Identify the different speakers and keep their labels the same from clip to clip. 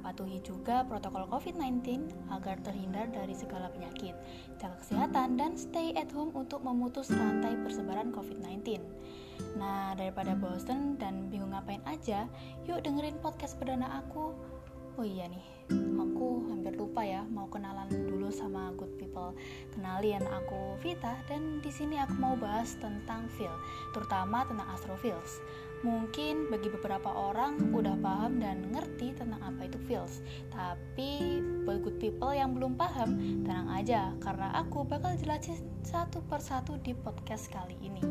Speaker 1: patuhi juga protokol COVID-19 agar terhindar dari segala penyakit. Jaga kesehatan dan stay at home untuk memutus rantai persebaran COVID-19. Nah, daripada bosen dan bingung ngapain aja, yuk dengerin podcast perdana aku. Oh iya nih, aku hampir lupa ya mau kenalan dulu sama good people. Kenalin aku Vita dan di sini aku mau bahas tentang feel, terutama tentang astrophils. Mungkin bagi beberapa orang udah paham dan ngerti tentang apa itu feels. Tapi good people yang belum paham, tenang aja karena aku bakal jelasin satu persatu di podcast kali ini.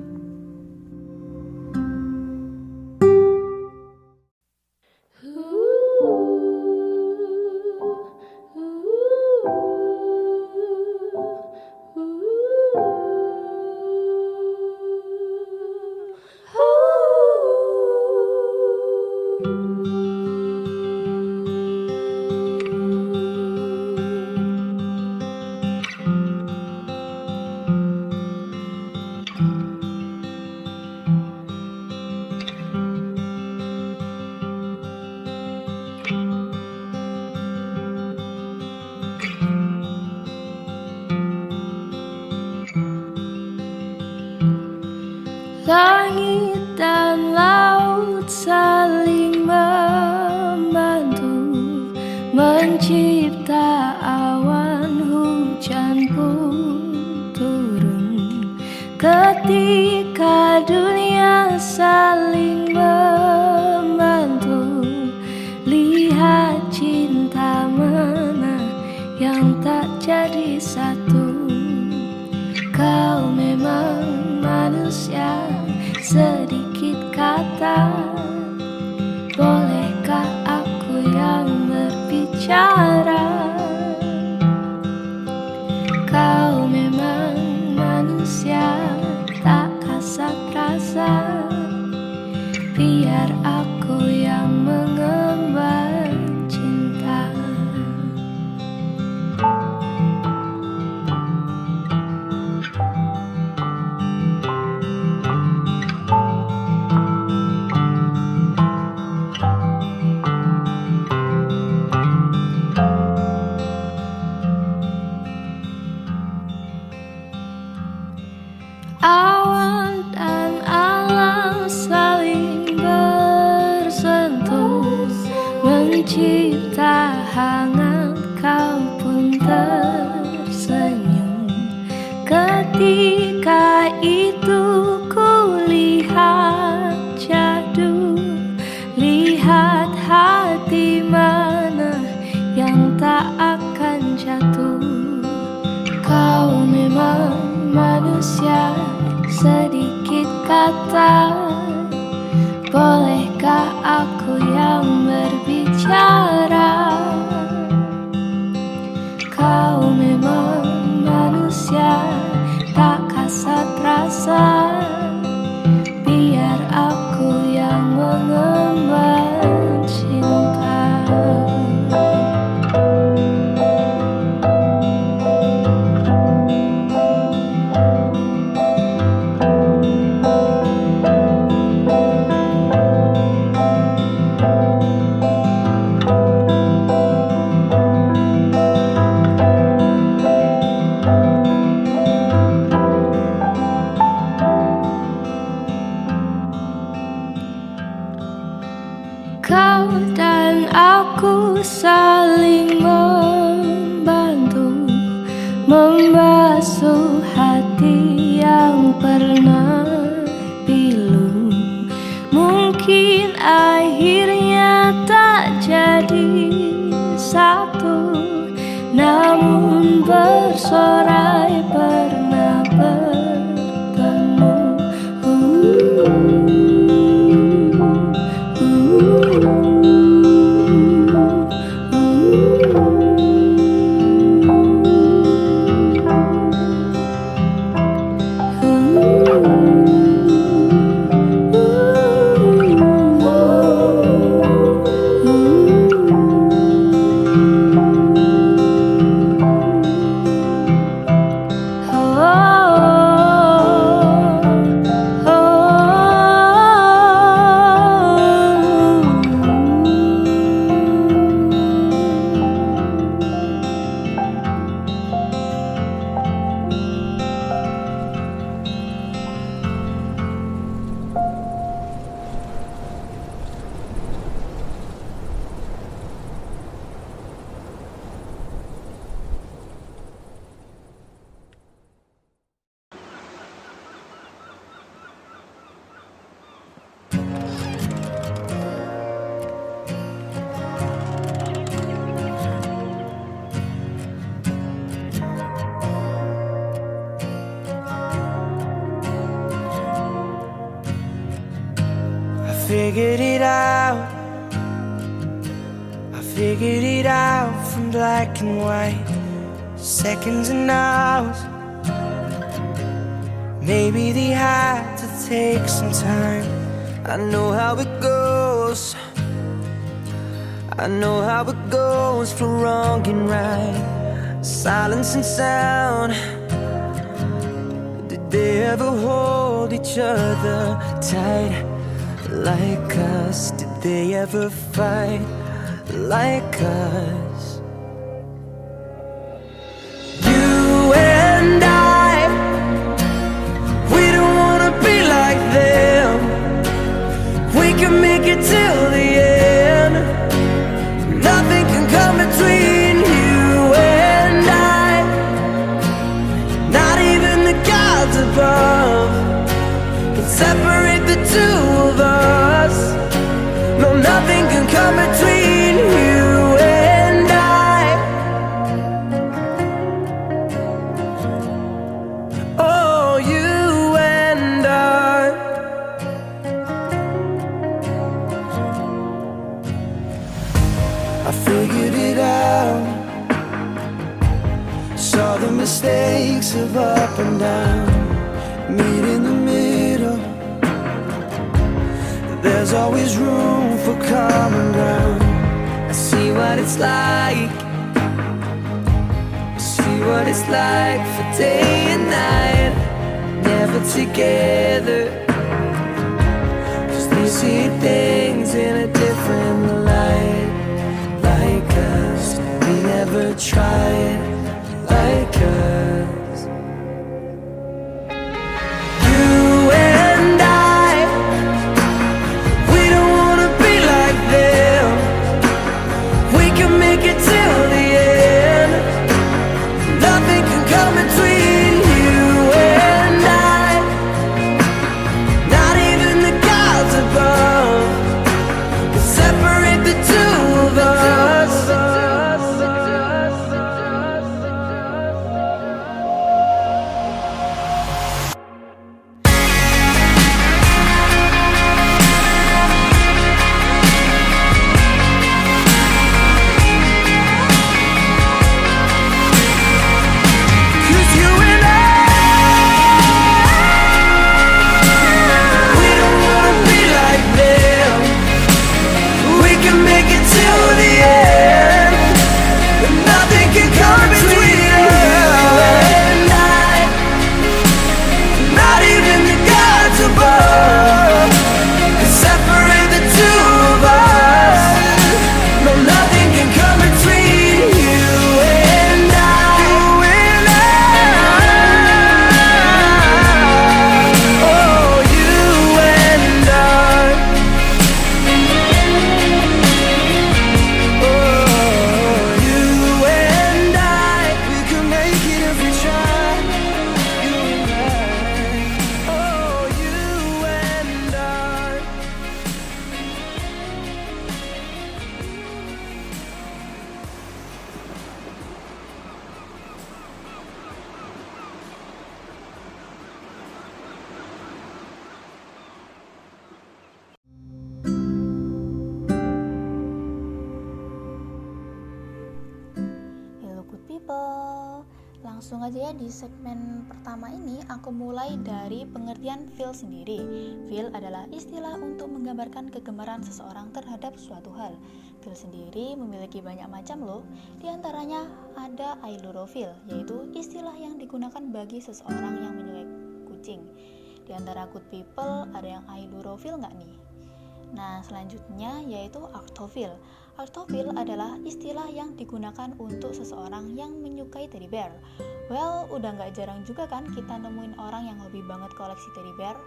Speaker 2: basuh hati yang
Speaker 3: pernah Pil sendiri memiliki banyak macam loh, di antaranya ada ailurofil, yaitu istilah yang digunakan bagi seseorang yang menyukai kucing. Di antara good people ada yang ailurofil nggak nih? Nah, selanjutnya yaitu artofil. Artofil adalah istilah yang digunakan untuk seseorang yang menyukai teddy bear. Well, udah nggak jarang juga kan kita nemuin orang yang hobi banget koleksi teddy bear.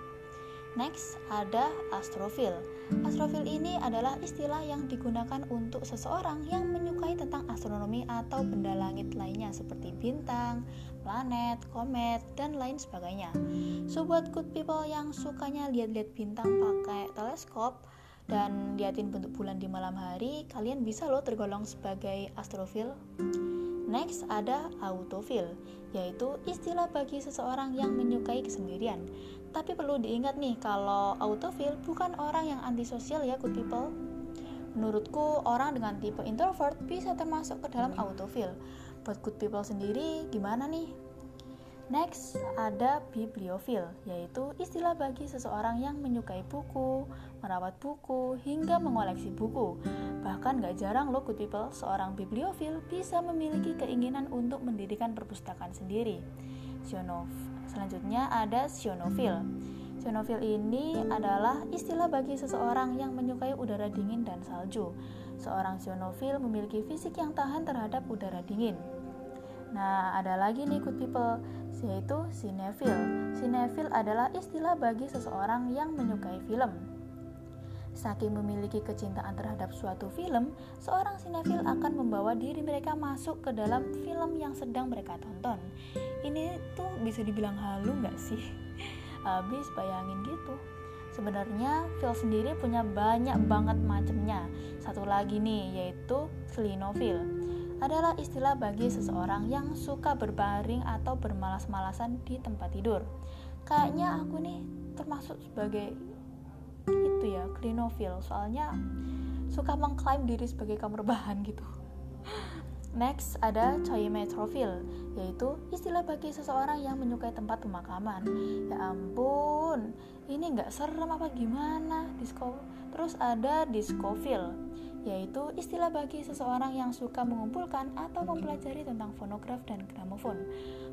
Speaker 3: Next, ada astrofil. Astrofil ini adalah istilah yang digunakan untuk seseorang yang menyukai tentang astronomi atau benda langit lainnya seperti bintang, planet, komet, dan lain sebagainya. So buat good people yang sukanya lihat-lihat bintang pakai teleskop dan liatin bentuk bulan di malam hari, kalian bisa loh tergolong sebagai astrofil.
Speaker 4: Next ada autofil, yaitu istilah bagi seseorang yang menyukai kesendirian. Tapi perlu diingat nih kalau autofil bukan orang yang antisosial ya good people. Menurutku orang dengan tipe introvert bisa termasuk ke dalam autofil. Buat good people sendiri gimana nih? Next, ada bibliofil, yaitu istilah bagi seseorang yang menyukai buku, merawat buku, hingga mengoleksi buku. Bahkan gak jarang loh good people, seorang bibliofil bisa memiliki keinginan untuk mendirikan perpustakaan sendiri. Sionov. Selanjutnya ada sionofil. Sionofil ini adalah istilah bagi seseorang yang menyukai udara dingin dan salju. Seorang sionofil memiliki fisik yang tahan terhadap udara dingin. Nah, ada lagi nih good people, yaitu sinefil. Sinefil adalah istilah bagi seseorang yang menyukai film. Saking memiliki kecintaan terhadap suatu film, seorang sinefil akan membawa diri mereka masuk ke dalam film yang sedang mereka tonton. Ini tuh bisa dibilang halu nggak sih? Habis bayangin gitu. Sebenarnya fil sendiri punya banyak banget macamnya. Satu lagi nih yaitu slinofil adalah istilah bagi seseorang yang suka berbaring atau bermalas-malasan di tempat tidur. Kayaknya aku nih termasuk sebagai itu ya, klinofil, soalnya suka mengklaim diri sebagai kamar bahan gitu. Next ada coimetrofil, yaitu istilah bagi seseorang yang menyukai tempat pemakaman. Ya ampun, ini nggak serem apa gimana? Disco. Terus ada discofil, yaitu istilah bagi seseorang yang suka mengumpulkan atau mempelajari tentang fonograf dan gramofon.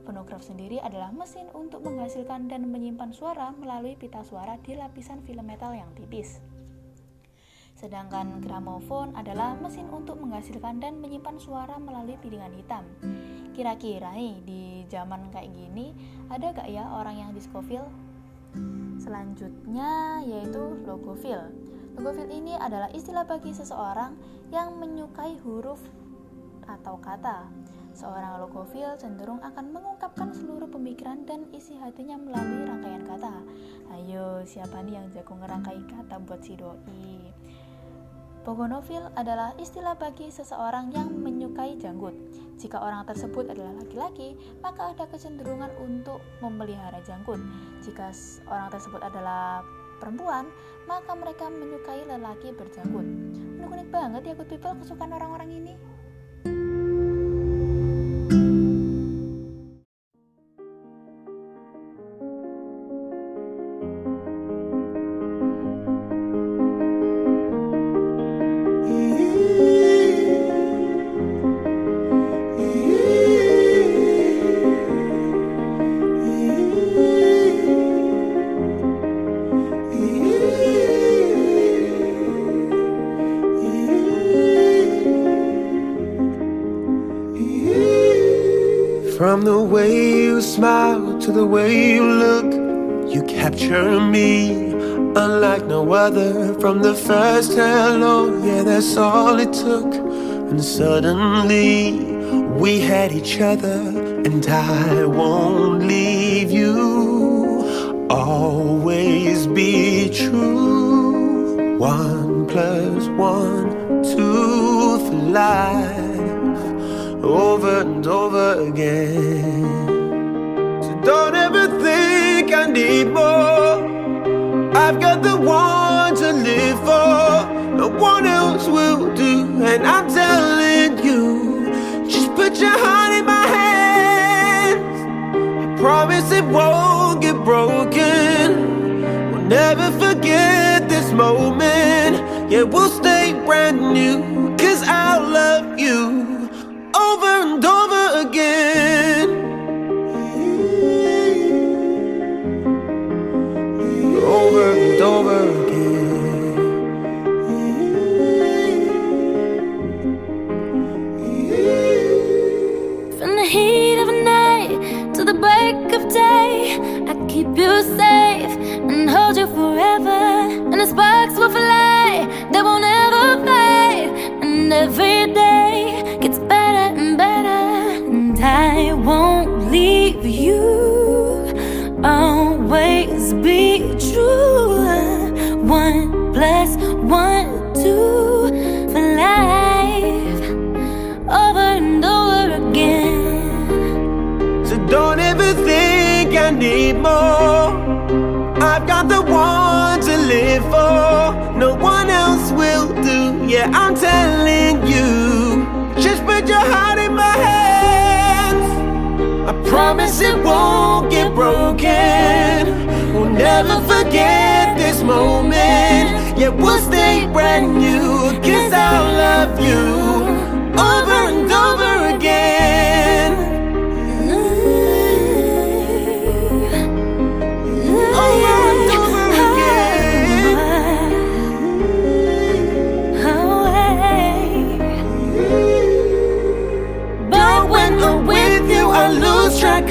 Speaker 4: Fonograf sendiri adalah mesin untuk menghasilkan dan menyimpan suara melalui pita suara di lapisan film metal yang tipis. Sedangkan gramofon adalah mesin untuk menghasilkan dan menyimpan suara melalui piringan hitam. Kira-kira nih di zaman kayak gini ada gak ya orang yang diskofil? Selanjutnya yaitu logofil. Logofil ini adalah istilah bagi seseorang yang menyukai huruf atau kata. Seorang logofil cenderung akan mengungkapkan seluruh pemikiran dan isi hatinya melalui rangkaian kata. Ayo, siapa nih yang jago ngerangkai kata buat si doi? Pogonofil adalah istilah bagi seseorang yang menyukai janggut. Jika orang tersebut adalah laki-laki, maka ada kecenderungan untuk memelihara janggut. Jika orang tersebut adalah perempuan, maka mereka menyukai lelaki berjanggut. Unik-unik banget ya good people kesukaan orang-orang ini.
Speaker 5: The way you look, you capture me unlike no other. From the first hello, yeah, that's all it took. And suddenly we had each other, and I won't leave you. Always be true. One plus one, two for life over and over again. Don't ever think I need more. I've got the one to live for. No one else will do, and I'm telling you, just put your heart in my hands. I promise it won't get broken. We'll never forget this moment. Yeah, we'll stay brand new,
Speaker 1: Yeah, I'm telling you. Just put your heart in my hands. I promise it won't get broken. We'll never forget this moment. Yeah, we'll stay brand new. Cause I love you over and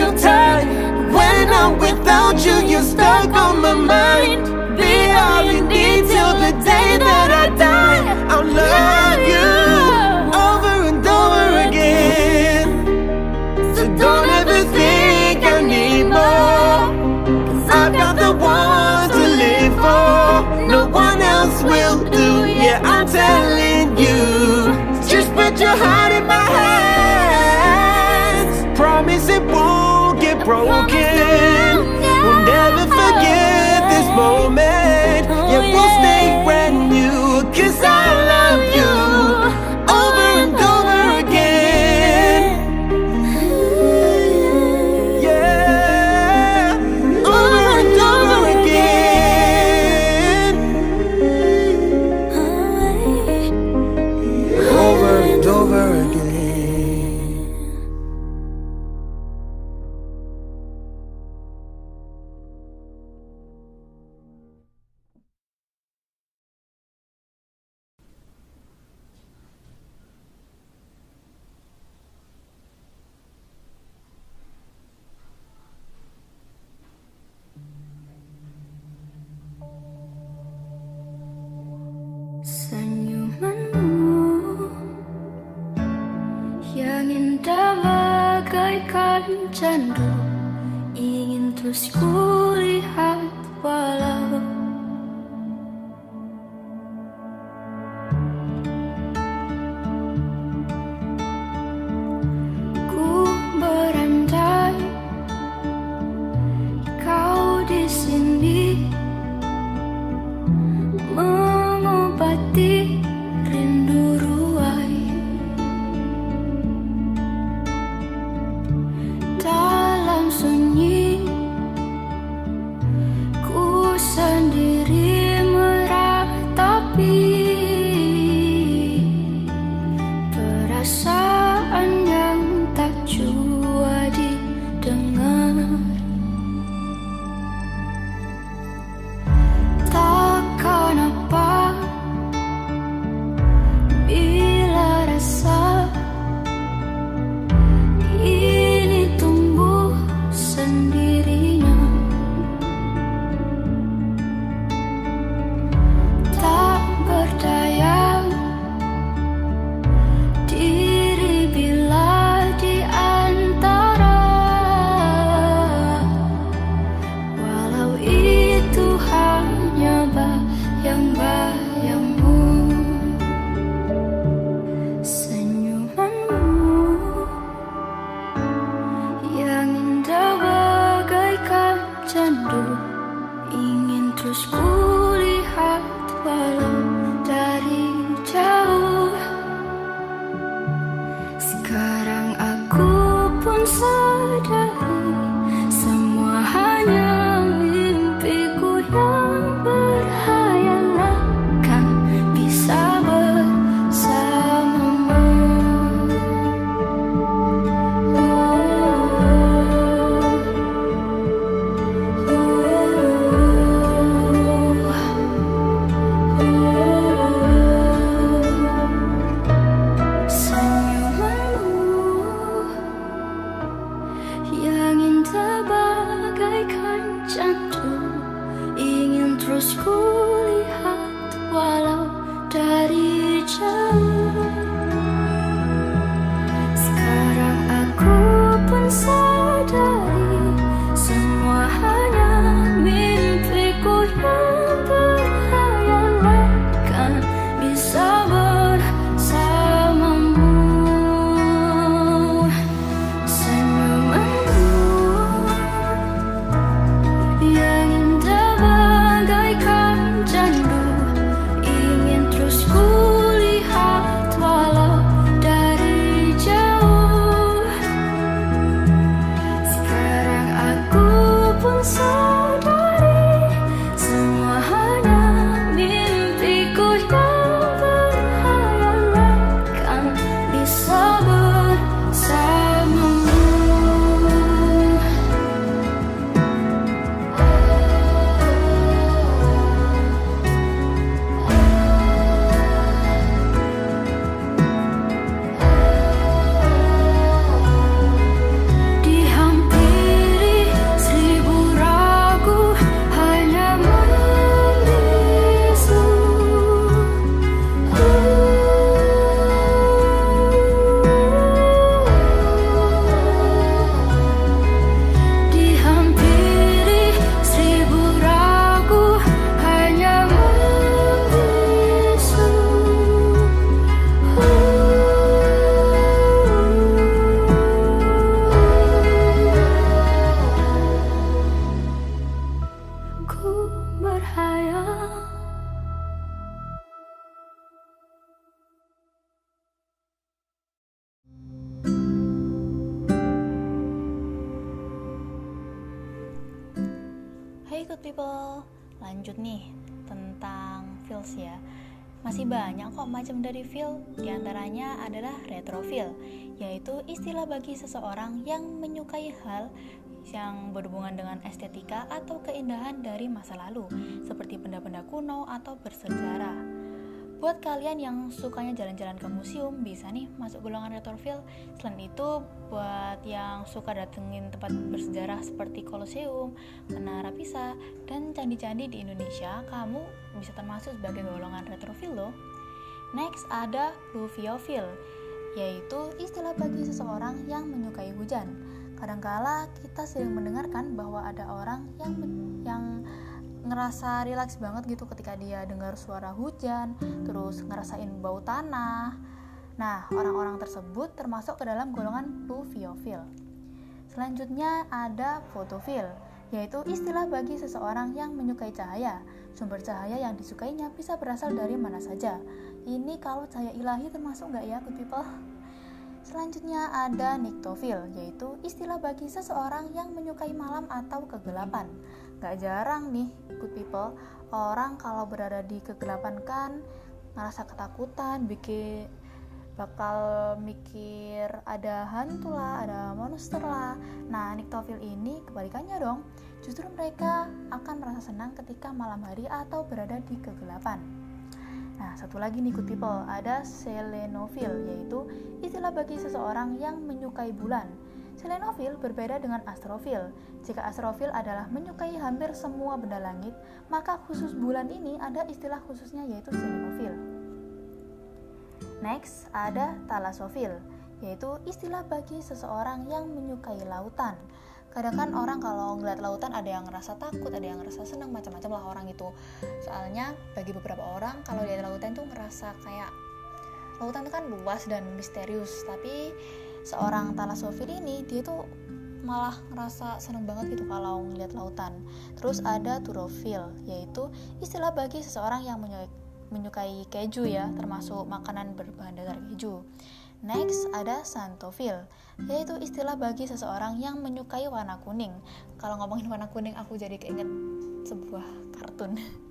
Speaker 1: of time. When I'm without you, you're stuck on my mind. Be all you need till the day that I die. I'll love you over and over again. So don't ever think I need more. Cause I've got the one to live for. No one else will do. Yeah, I'm telling you. Just put your heart in
Speaker 4: seseorang yang menyukai hal yang berhubungan dengan estetika atau keindahan dari masa lalu, seperti benda-benda kuno atau bersejarah. Buat kalian yang sukanya jalan-jalan ke museum, bisa nih masuk golongan retrofil. Selain itu, buat yang suka datengin tempat bersejarah seperti Kolosium, Menara Pisa, dan candi-candi di Indonesia, kamu bisa termasuk sebagai golongan retrofil loh. Next ada pluviophile, yaitu istilah bagi seseorang yang menyukai hujan. Kadangkala kita sering mendengarkan bahwa ada orang yang yang ngerasa rileks banget gitu ketika dia dengar suara hujan, terus ngerasain bau tanah. Nah, orang-orang tersebut termasuk ke dalam golongan pluviophile. Selanjutnya ada photofil, yaitu istilah bagi seseorang yang menyukai cahaya. Sumber cahaya yang disukainya bisa berasal dari mana saja. Ini kalau cahaya ilahi termasuk nggak ya, good people? Selanjutnya ada niktofil, yaitu istilah bagi seseorang yang menyukai malam atau kegelapan. Gak jarang nih, good people, orang kalau berada di kegelapan kan ngerasa ketakutan, bikin bakal mikir ada hantu lah, ada monster lah. Nah, niktofil ini kebalikannya dong. Justru mereka akan merasa senang ketika malam hari atau berada di kegelapan. Nah, satu lagi nih good people, ada selenofil, yaitu istilah bagi seseorang yang menyukai bulan. Selenofil berbeda dengan astrofil. Jika astrofil adalah menyukai hampir semua benda langit, maka khusus bulan ini ada istilah khususnya yaitu selenofil. Next, ada talasofil, yaitu istilah bagi seseorang yang menyukai lautan. Kadang kan orang kalau ngeliat lautan ada yang ngerasa takut, ada yang ngerasa senang, macam-macam lah orang itu. Soalnya bagi beberapa orang kalau lihat lautan tuh ngerasa kayak lautan itu kan luas dan misterius, tapi seorang talasofil ini dia tuh malah ngerasa seneng banget gitu kalau ngeliat lautan. Terus ada turofil, yaitu istilah bagi seseorang yang menyukai keju ya, termasuk makanan berbahan dasar keju. Next ada santofil, yaitu istilah bagi seseorang yang menyukai warna kuning. Kalau ngomongin warna kuning, aku jadi keinget sebuah kartun.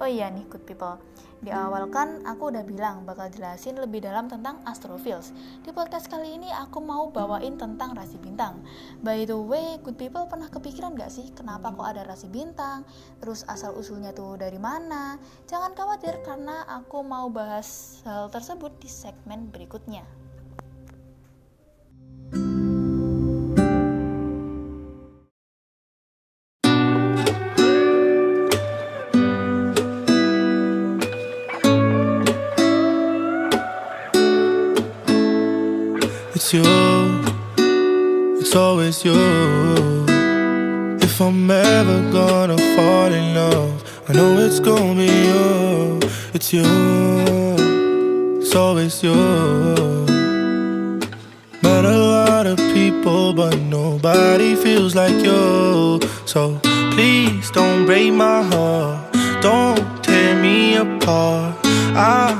Speaker 4: Oh iya nih good people. Di awal kan aku udah bilang bakal jelasin lebih dalam tentang astrophils Di podcast kali ini aku mau bawain tentang rasi bintang. By the way good people pernah kepikiran gak sih kenapa kok ada rasi bintang? Terus asal usulnya tuh dari mana? Jangan khawatir karena aku mau bahas hal tersebut di segmen berikutnya
Speaker 6: It's you, it's always you. If I'm ever gonna fall in love, I know it's gonna be you. It's you, it's always you. Met a lot of people, but nobody feels like you. So please don't break my heart, don't tear me apart. I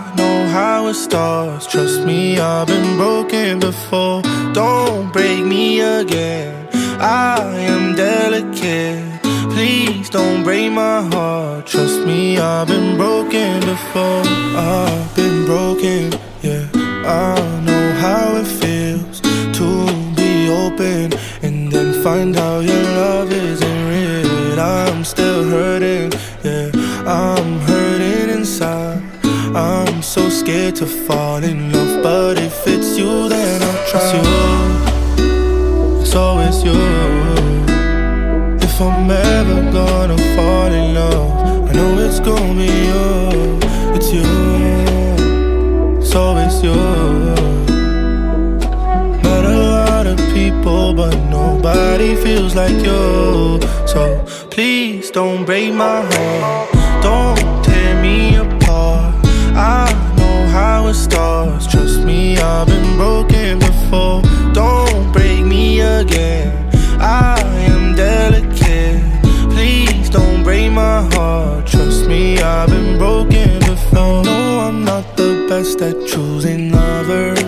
Speaker 6: how it starts. Trust me, I've been broken before. Don't break me again. I am delicate. Please don't break my heart. Trust me, I've been broken before. I've been broken, yeah. I know how it feels to be open and then find out your love isn't real. I'm still hurting, so scared to fall in love, but if it's you, then I'll try. It's you, it's always you. If I'm ever gonna fall in love, I know it's gonna be you. It's you, it's always you. Met a lot of people, but nobody feels like you. So please don't break my heart, don't it starts. Trust me, I've been broken before. Don't break me again. I am delicate. Please don't break my heart. Trust me, I've been broken before. No, I'm not the best at choosing lovers.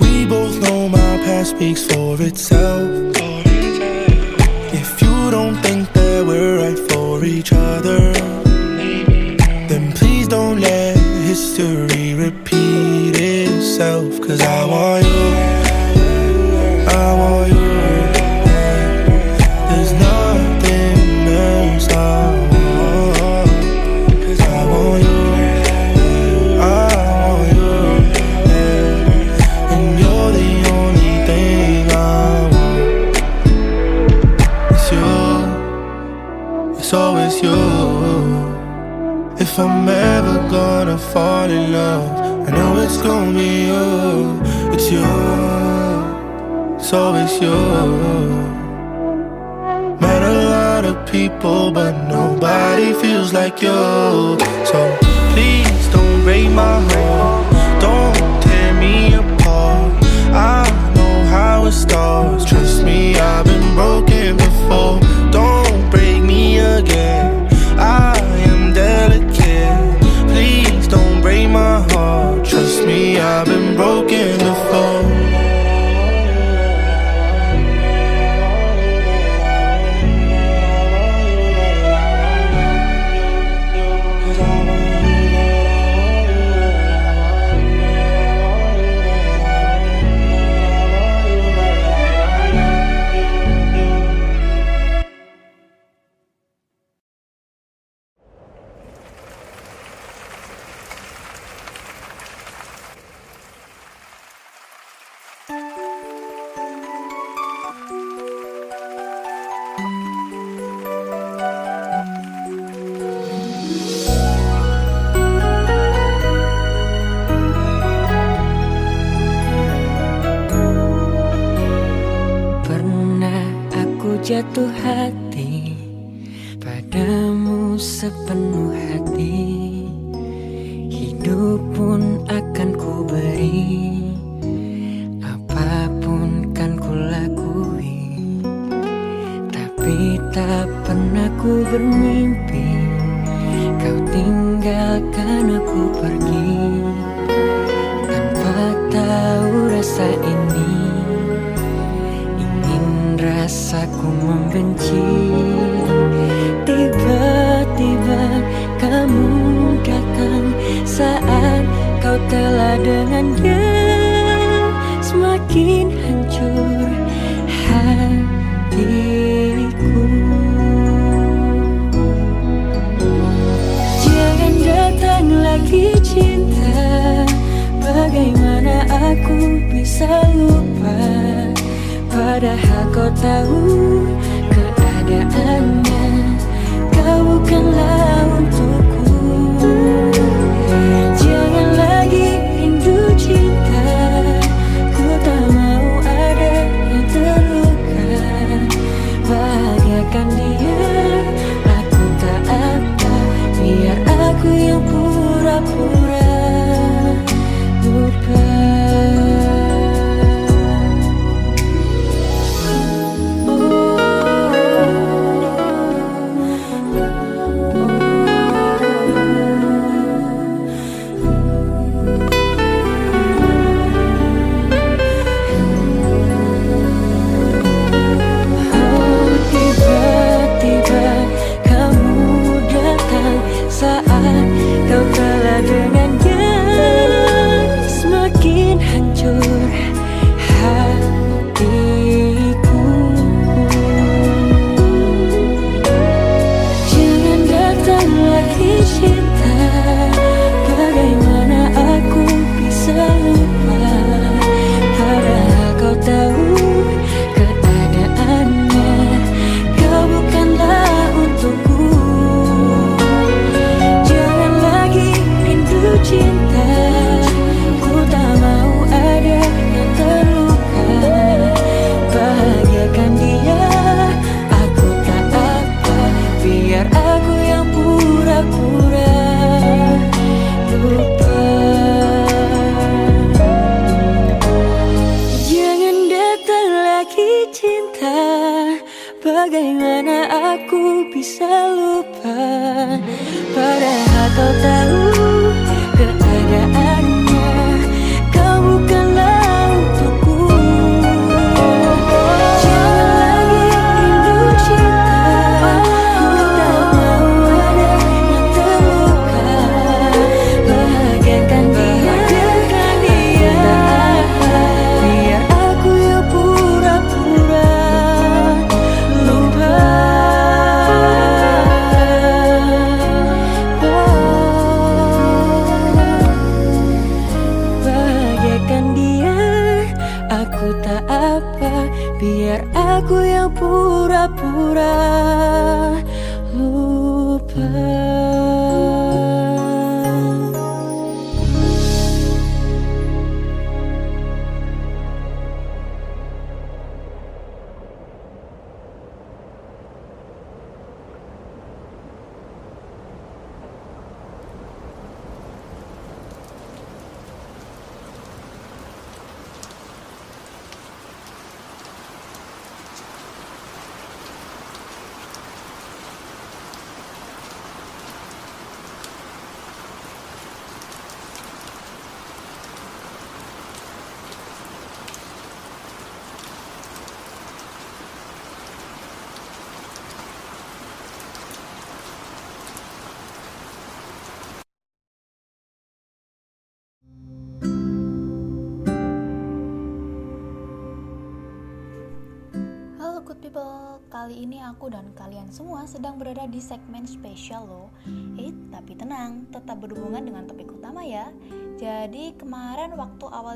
Speaker 6: We both know my past speaks for itself.
Speaker 7: it's gonna be you. It's you. It's always you. Met a lot of people, but nobody feels like you. So please don't break my heart. Don't tear me apart. I know how it starts. Trust me, I've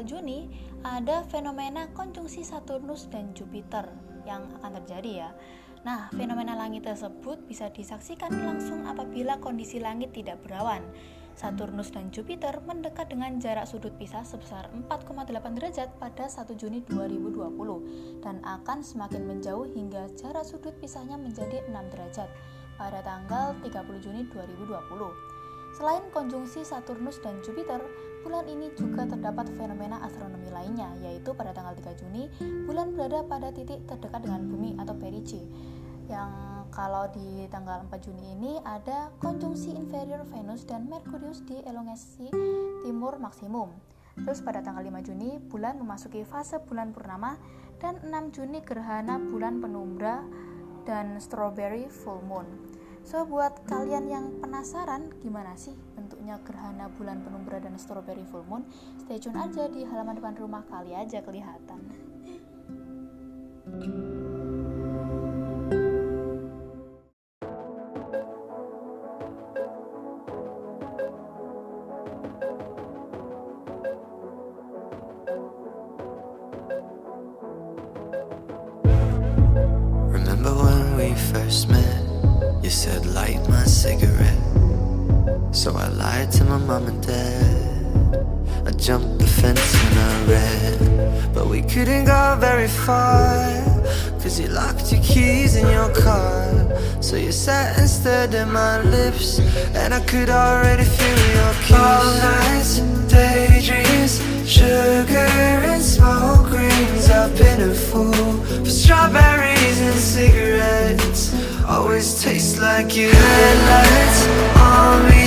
Speaker 4: Juni ada fenomena konjungsi Saturnus dan Jupiter yang akan terjadi ya. Nah, fenomena langit tersebut bisa disaksikan langsung apabila kondisi langit tidak berawan. Saturnus dan Jupiter mendekat dengan jarak sudut pisah sebesar 4,8 derajat pada 1 Juni 2020 dan akan semakin menjauh hingga jarak sudut pisahnya menjadi 6 derajat pada tanggal 30 Juni 2020. Selain konjungsi Saturnus dan Jupiter, bulan ini juga terdapat fenomena astronomi lainnya, yaitu pada tanggal 3 Juni, bulan berada pada titik terdekat dengan bumi atau perigee yang kalau di tanggal 4 Juni ini ada konjungsi inferior Venus dan Merkurius di elongasi timur maksimum. Terus pada tanggal 5 Juni bulan memasuki fase bulan purnama dan 6 Juni gerhana bulan penumbra dan strawberry full moon. So buat kalian yang penasaran gimana sih bentuknya gerhana bulan penumbra dan strawberry full moon, stay tune aja di halaman depan rumah kali aja kelihatan.
Speaker 3: Remember mom and dad. I jumped the fence when I ran. But we couldn't go very far. Cause you locked your keys in your car. So you sat and stared at my lips. And I could already feel your kiss. All nights, daydreams, sugar and smoke rings. I've been a fool for strawberries and cigarettes. Always taste like you. Headlights on me,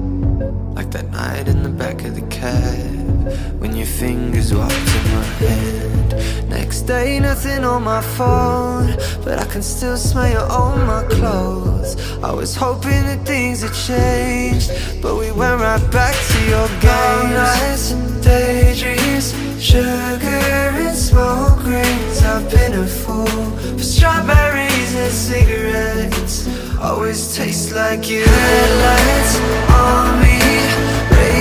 Speaker 3: That night in the back of the cab when your fingers walked in my hand. Next day, nothing on my phone, but I can still smell you on my clothes. I was hoping that things had changed, but we went right back to your games. nights and daydreams, sugar and smoke rings. I've been a fool for strawberries and cigarettes. Always taste like you. Headlights on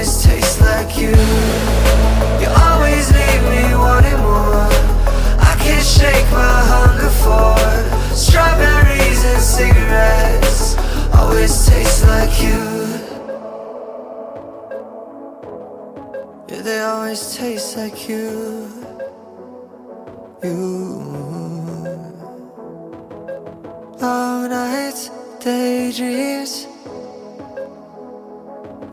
Speaker 3: Always taste like you. You always leave me wanting more. I can't shake my hunger for strawberries and cigarettes. Always taste like you. Yeah, they always taste like you. You. Long nights, daydreams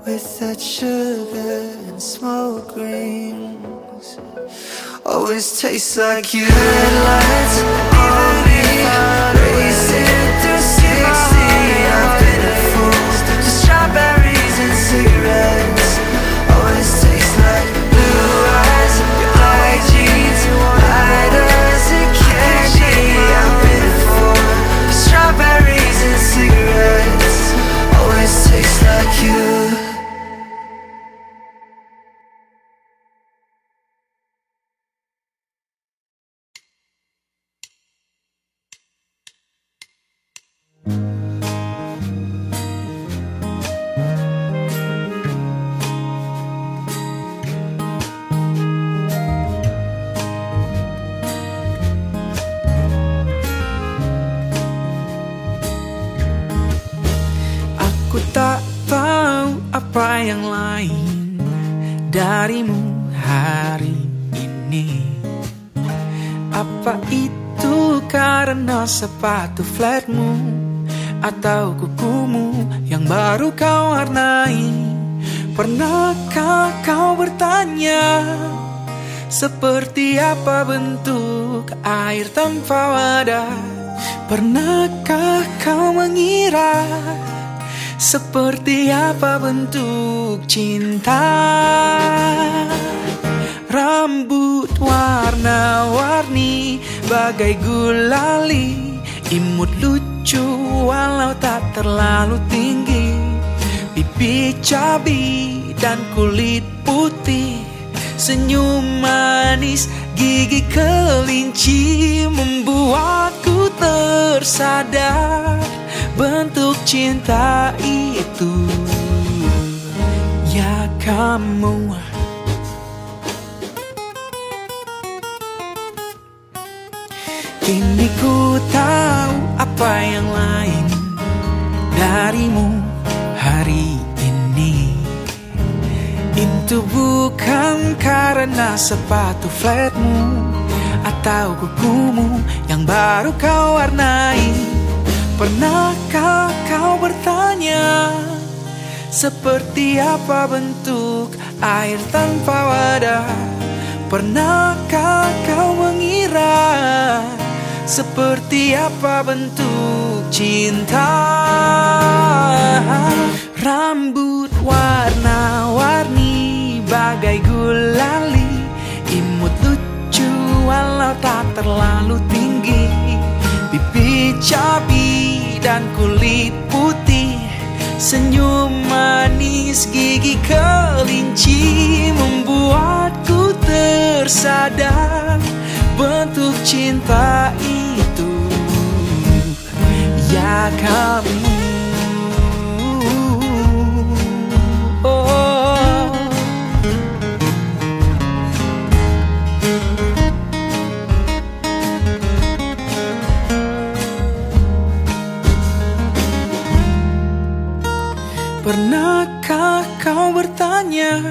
Speaker 3: with that sugar and smoke rings. Always tastes like you. Headlights on
Speaker 8: sepatu flatmu Atau kukumu yang baru kau warnai. Pernahkah kau bertanya Seperti apa bentuk air tanpa wadah? Pernahkah kau mengira seperti apa bentuk cinta? Rambut warna-warni bagai gulali Imut lucu walau tak terlalu tinggi. Pipi cabi dan kulit putih. Senyum manis gigi kelinci Membuatku tersadar. Bentuk cinta itu Ya kamu. Tahu apa yang lain darimu hari ini? Itu bukan karena sepatu flatmu Atau kukumu yang baru kau warnai. Pernahkah kau bertanya Seperti apa bentuk air tanpa wadah? Pernahkah kau mengira Seperti apa bentuk cinta? Rambut warna-warni bagai gulali. Imut lucu walau tak terlalu tinggi. Pipi cabi dan kulit putih. Senyum manis gigi kelinci Membuatku tersadar Bentuk cinta itu Ya kamu. Oh. Pernahkah kau bertanya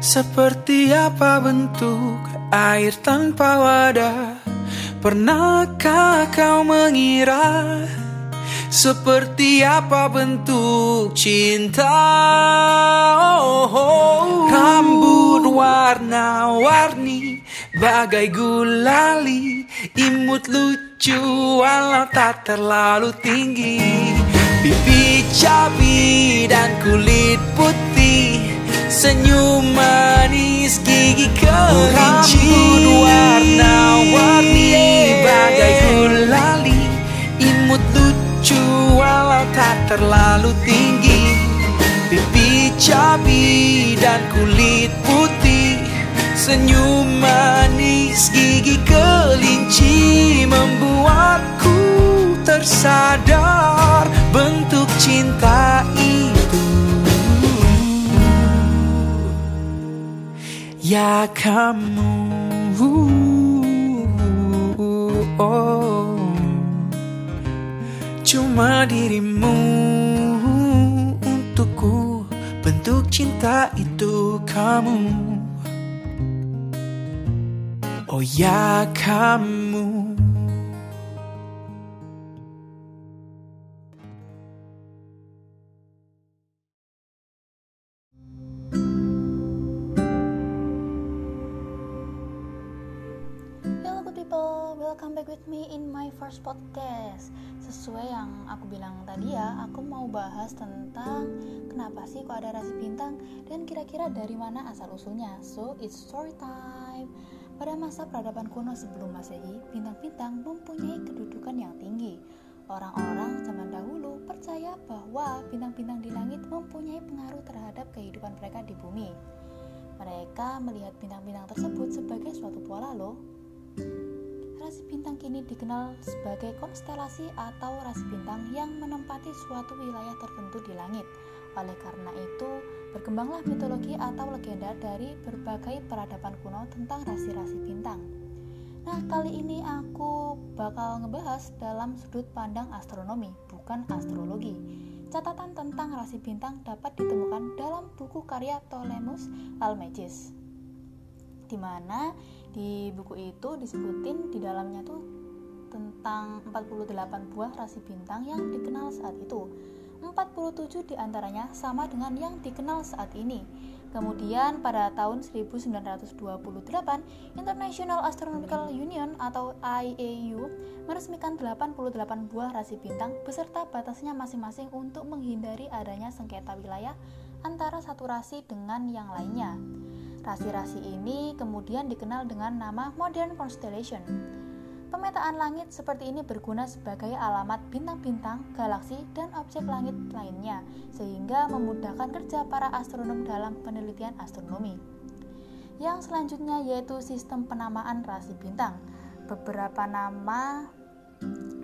Speaker 8: Seperti apa bentuk air tanpa wadah Pernahkah kau mengira Seperti apa bentuk cinta oh, oh. Rambut warna-warni Bagai gulali Imut lucu walau tak terlalu tinggi Pipi cabi dan kulit putih Senyum manis gigi kelinci Rambut warna-warni bagai gulali Imut lucu walau tak terlalu tinggi. Pipi cabi dan kulit putih. Senyum manis gigi kelinci Membuatku tersadar. Bentuk cinta itu Ya kamu. Oh. Cuma dirimu untukku. Bentuk cinta itu kamu. Oh ya kamu
Speaker 4: first podcast. Sesuai yang aku bilang tadi ya, aku mau bahas tentang kenapa sih kok ada rasi bintang dan kira-kira dari mana asal usulnya. So it's story time. Pada masa peradaban kuno sebelum masehi, bintang-bintang mempunyai kedudukan yang tinggi. Orang-orang zaman dahulu percaya bahwa bintang-bintang di langit mempunyai pengaruh terhadap kehidupan mereka di bumi. Mereka melihat bintang-bintang tersebut sebagai suatu pola loh Rasi bintang kini dikenal sebagai konstelasi atau rasi bintang yang menempati suatu wilayah tertentu di langit. Oleh karena itu, berkembanglah mitologi atau legenda dari berbagai peradaban kuno tentang rasi-rasi bintang. Nah, kali ini aku bakal ngebahas dalam sudut pandang astronomi, bukan astrologi. catatan tentang rasi bintang dapat ditemukan dalam buku karya Ptolemus Almagest. Di mana di buku itu disebutin di dalamnya tuh tentang 48 buah rasi bintang yang dikenal saat itu. 47 di antaranya sama dengan yang dikenal saat ini. Kemudian pada tahun 1928, International Astronomical Union atau IAU meresmikan 88 buah rasi bintang beserta batasnya masing-masing untuk menghindari adanya sengketa wilayah antara satu rasi dengan yang lainnya. Rasi-rasi ini kemudian dikenal dengan nama Modern Constellation. Pemetaan langit seperti ini berguna sebagai alamat bintang-bintang, galaksi, dan objek langit lainnya, sehingga memudahkan kerja para astronom dalam penelitian astronomi. Yang selanjutnya yaitu sistem penamaan rasi bintang. Beberapa nama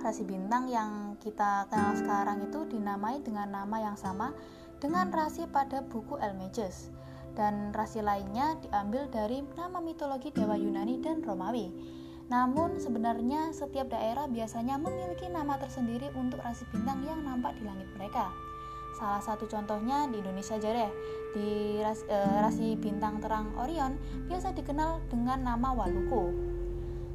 Speaker 4: rasi bintang yang kita kenal sekarang itu dinamai dengan nama yang sama dengan rasi pada buku Almagest dan rasi lainnya diambil dari nama mitologi dewa Yunani dan Romawi. Namun sebenarnya setiap daerah biasanya memiliki nama tersendiri untuk rasi bintang yang nampak di langit mereka. Salah satu contohnya di Indonesia aja deh. Di rasi, eh, rasi bintang terang Orion biasa dikenal dengan nama Waluku.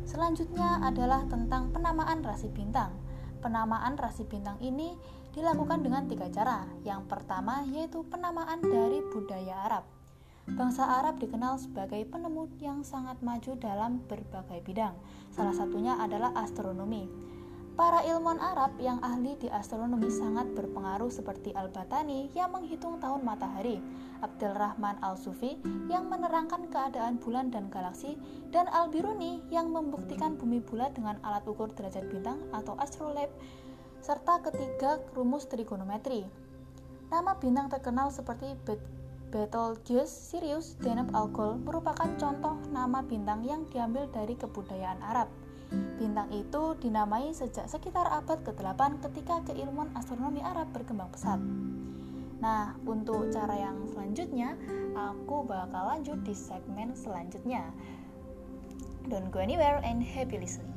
Speaker 4: Selanjutnya adalah tentang penamaan rasi bintang. Penamaan rasi bintang ini dilakukan dengan tiga cara. Yang pertama yaitu penamaan dari budaya Arab. Bangsa Arab dikenal sebagai penemu yang sangat maju dalam berbagai bidang. Salah satunya adalah astronomi. Para ilmuwan Arab yang ahli di astronomi sangat berpengaruh seperti Al-Batani yang menghitung tahun matahari, Abdul Rahman Al-Sufi yang menerangkan keadaan bulan dan galaksi, dan Al-Biruni yang membuktikan bumi bulat dengan alat ukur derajat bintang atau astrolabe, serta ketiga rumus trigonometri. Nama bintang terkenal seperti Betelgeuse, Sirius, Deneb Algol merupakan contoh nama bintang yang diambil dari kebudayaan Arab. Bintang itu dinamai sejak sekitar abad ke-8 ketika keilmuan astronomi Arab berkembang pesat. Nah, untuk cara yang selanjutnya, aku bakal lanjut di segmen selanjutnya. Don't go anywhere and happy listening.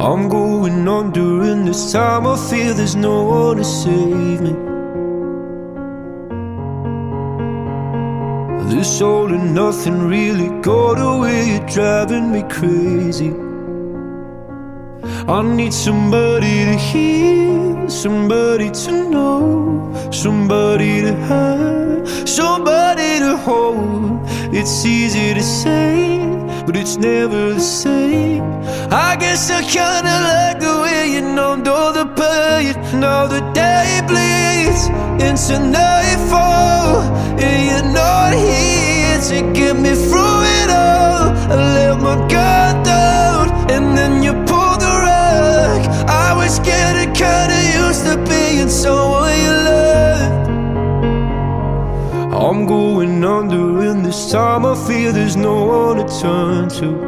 Speaker 5: I'm going on during this time. I feel there's no one to save me. This all and nothing really got away. You're driving me crazy. I need somebody to hear, somebody to know, somebody to have, somebody to hold. It's easy to say, but it's never the same. I guess I kinda like the way you numbed all the pain. Now the day bleeds into nightfall, and you're not here to get me through it all. I let my guard down, and then you pulled the rug. I was getting kinda used to being someone you loved. I'm going under, and this time I feel there's no one to turn to.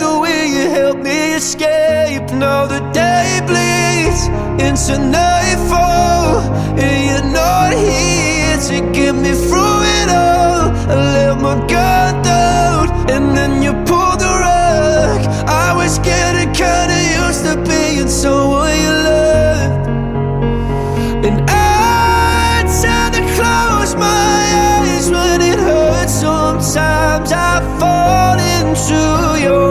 Speaker 5: help me escape. Now the day bleeds into nightfall, and you're not here to get me through it all. I let my guard down, and then you pulled the rug. I was getting kinda used to being someone you loved, and I tend to close my eyes when it hurts. Sometimes I fall into your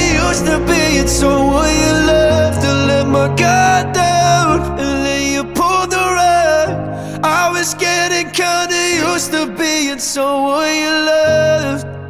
Speaker 5: being someone you loved. To let my guard down, and then you pulled the rug. I was getting kinda used to being someone you loved.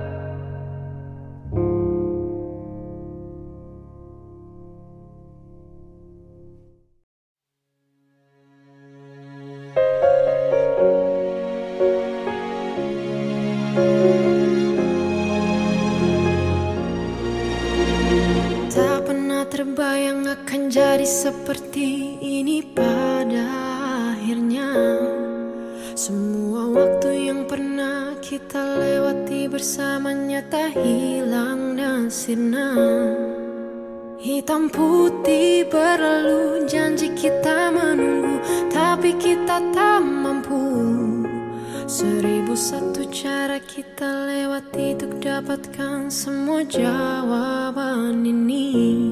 Speaker 9: Satu cara kita lewati untuk dapatkan semua jawaban ini.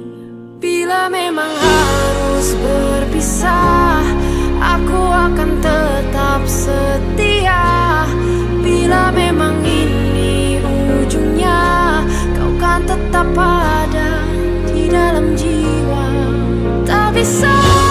Speaker 9: Bila memang harus berpisah Aku akan tetap setia. Bila memang ini ujungnya Kau kan tetap ada di dalam jiwa. Tak bisa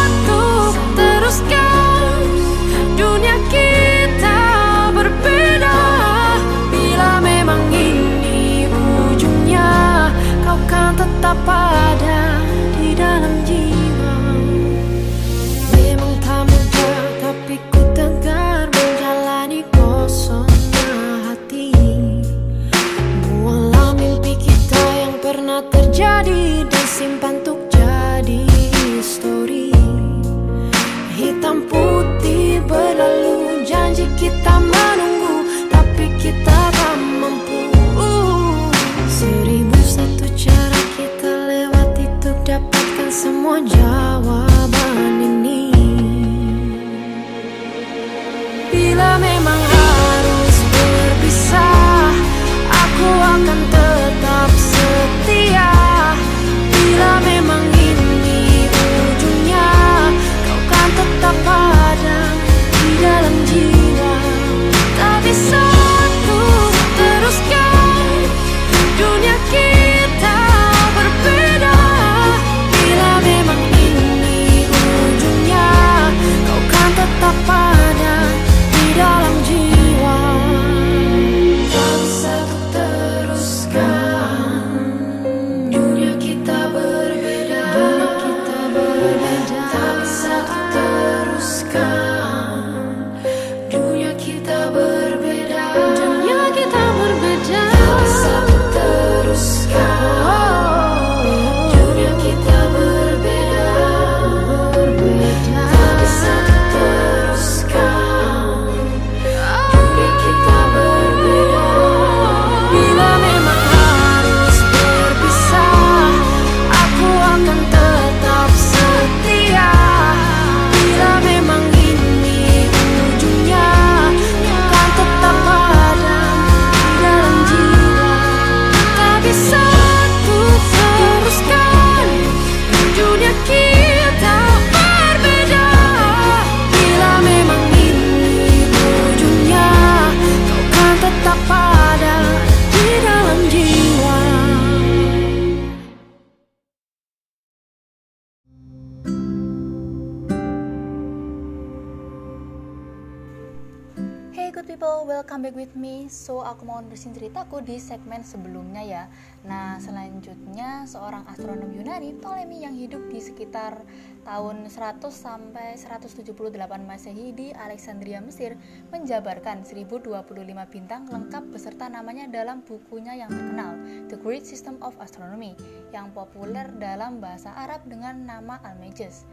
Speaker 4: back with me. So, aku mau nerusin ceritaku di segmen sebelumnya ya. Nah, selanjutnya seorang astronom Yunani, Ptolemy yang hidup di sekitar tahun 100 sampai 178 Masehi di Alexandria, Mesir, menjabarkan 1025 bintang lengkap beserta namanya dalam bukunya yang terkenal, The Great System of Astronomy, yang populer dalam bahasa Arab dengan nama Almagest.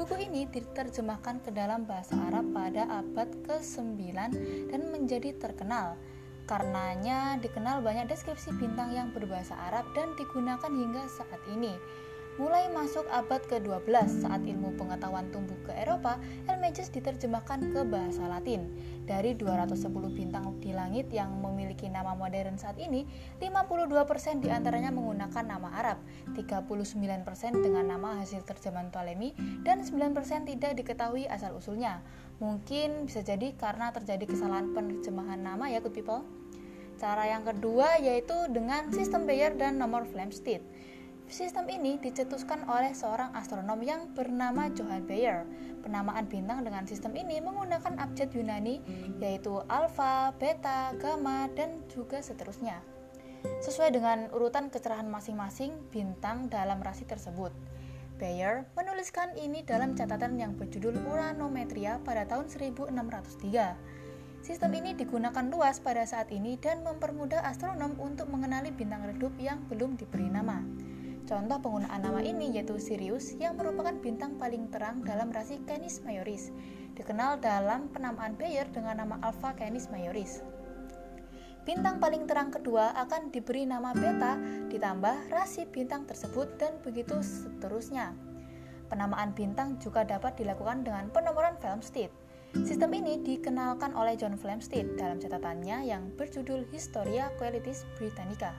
Speaker 4: Buku ini diterjemahkan ke dalam bahasa Arab pada abad ke-9 dan menjadi terkenal. Karenanya dikenal banyak deskripsi bintang yang berbahasa Arab dan digunakan hingga saat ini. Mulai masuk abad ke-12 saat ilmu pengetahuan tumbuh ke Eropa, Almagest diterjemahkan ke bahasa Latin. Dari 210 bintang di langit yang memiliki nama modern saat ini, 52% di antaranya menggunakan nama Arab, 39% dengan nama hasil terjemahan Ptolemy, dan 9% tidak diketahui asal-usulnya. Mungkin bisa jadi karena terjadi kesalahan penerjemahan nama ya good people. Cara yang kedua yaitu dengan sistem Bayer dan nomor Flamsteed. Sistem ini dicetuskan oleh seorang astronom yang bernama Johann Bayer. Penamaan bintang dengan sistem ini menggunakan abjad Yunani yaitu alfa, beta, gamma, dan juga seterusnya. Sesuai dengan urutan kecerahan masing-masing bintang dalam rasi tersebut. Bayer menuliskan ini dalam catatan yang berjudul Uranometria pada tahun 1603. Sistem ini digunakan luas pada saat ini dan mempermudah astronom untuk mengenali bintang redup yang belum diberi nama. Contoh penggunaan nama ini yaitu Sirius yang merupakan bintang paling terang dalam rasi Canis Majoris, dikenal dalam penamaan Bayer dengan nama Alpha Canis Majoris. Bintang paling terang kedua akan diberi nama beta ditambah rasi bintang tersebut dan begitu seterusnya. Penamaan bintang juga dapat dilakukan dengan penomoran Flamsteed. Sistem ini dikenalkan oleh John Flamsteed dalam catatannya yang berjudul Historia Qualities Britannica.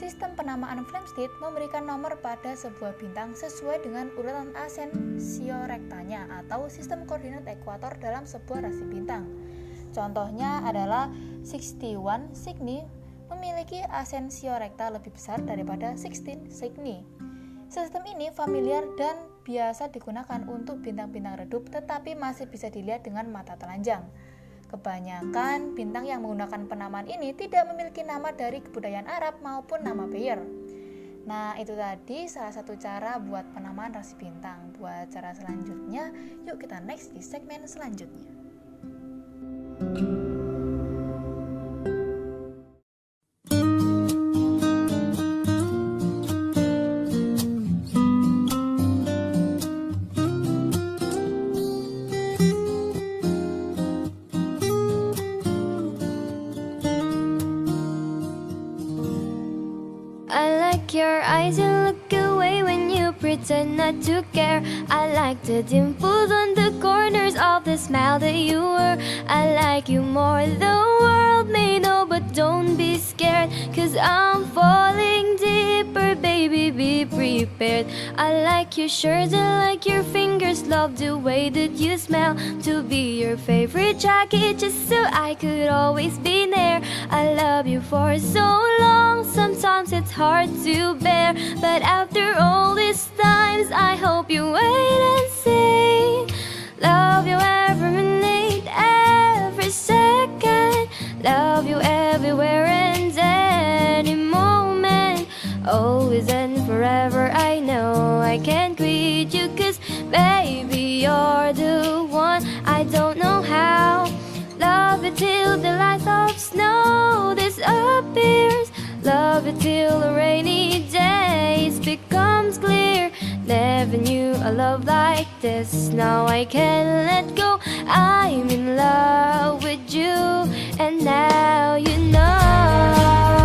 Speaker 4: Sistem penamaan Flamsteed memberikan nomor pada sebuah bintang sesuai dengan urutan asensiorektanya atau sistem koordinat ekuator dalam sebuah rasi bintang. Contohnya adalah 61 Cygni memiliki asensiorekta lebih besar daripada 16 Cygni. Sistem ini familiar dan biasa digunakan untuk bintang-bintang redup tetapi masih bisa dilihat dengan mata telanjang. Kebanyakan bintang yang menggunakan penamaan ini tidak memiliki nama dari kebudayaan Arab maupun nama Bayer. Nah, itu tadi salah satu cara buat penamaan rasi bintang. Buat cara selanjutnya, yuk kita next di segmen selanjutnya.
Speaker 10: I eyes, you look away when you pretend not to care. I like the dimples on the corners of the smile that you were. I like you more, the world may don't be scared. Cause I'm falling deeper, baby, be prepared. I like your shirt, I like your fingers, love the way that you smell. To be your favorite jacket, just so I could always be there. I love you for so long, sometimes it's hard to bear. But after all these times, I hope you wait and see. Love you every minute. Love you everywhere and any moment. Always and forever, I know I can't quit you, cause baby, you're the one. I don't know how. Love it till the light of snow disappears. Love it till the rainy days becomes clear. Never knew a love like this. Now I can't let go. I'm in love with you, and now you know.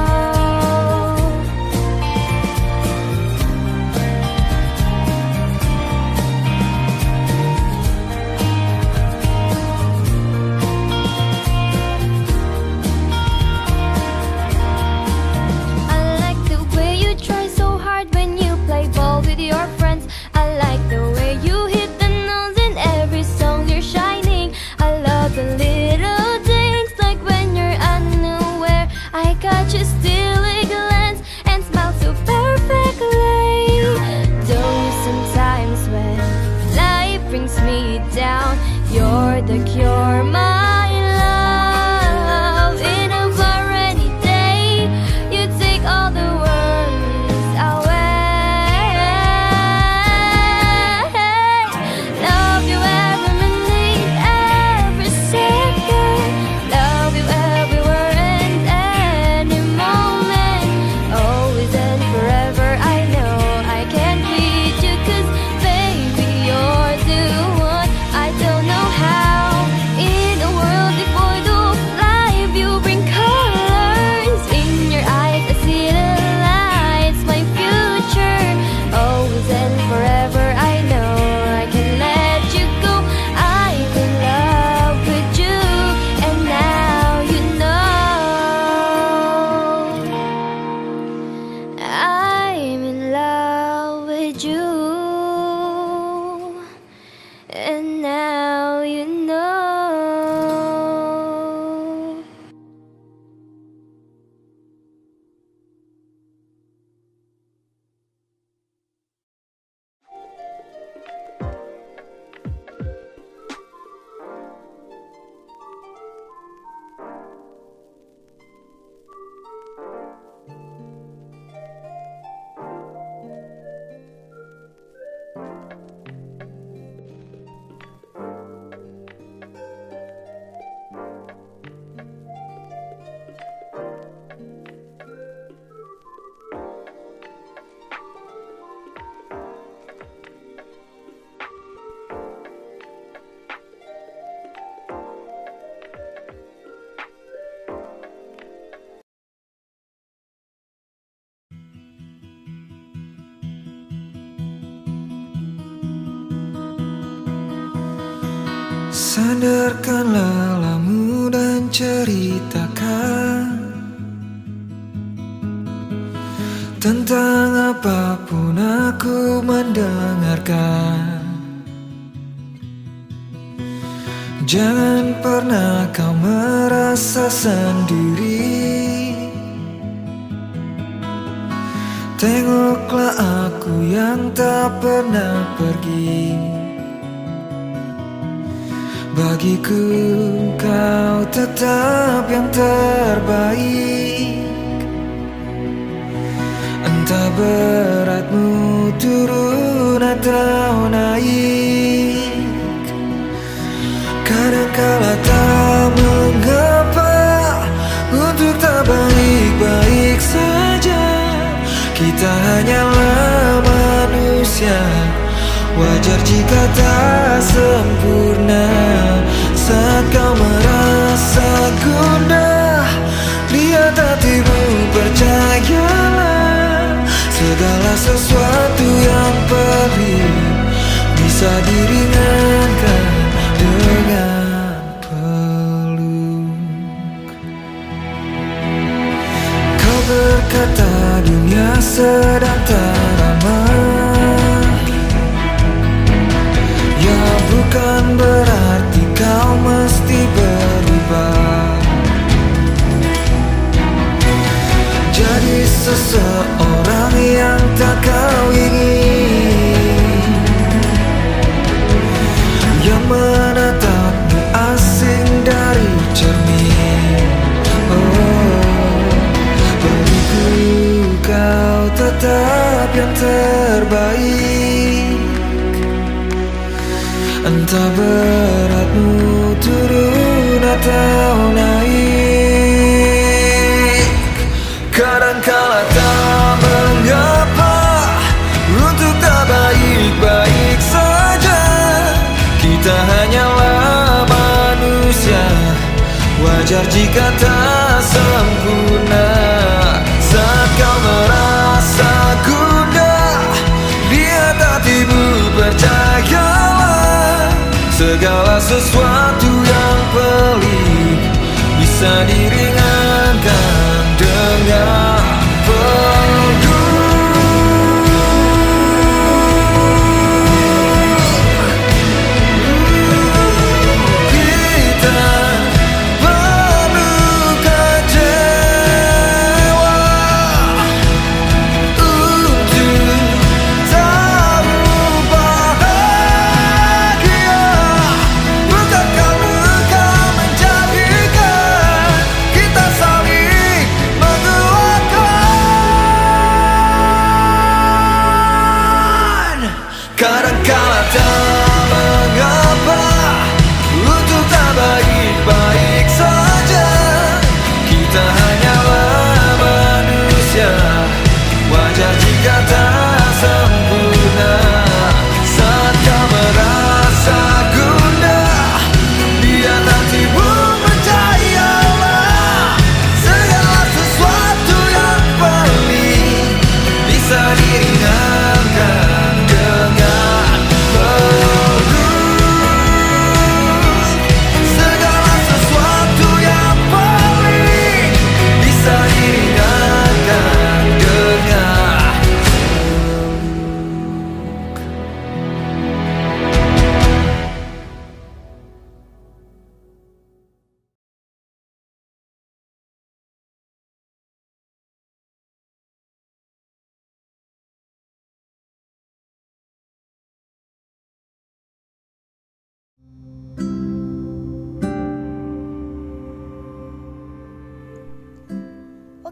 Speaker 3: Tetap yang terbaik. Entah beratmu turun atau naik. Kadangkala tak mengapa Untuk tak baik-baik saja. Kita hanyalah manusia. Wajar jika tak sempurna Saat kau merasa gundah Lihat hatimu percayalah. Segala sesuatu yang perih Bisa diringankan dengan peluk. Kau berkata dunia sedang tak ramah. Ya bukan berarti seseorang yang tak kau ingin. Yang menatapmu asing dari cermin. Oh, bagiku kau tetap yang terbaik. Entah beratmu turun atau jika tak sempurna Saat kau merasa gundah Lihat hatimu percayalah Segala sesuatu yang pelik Bisa diringankan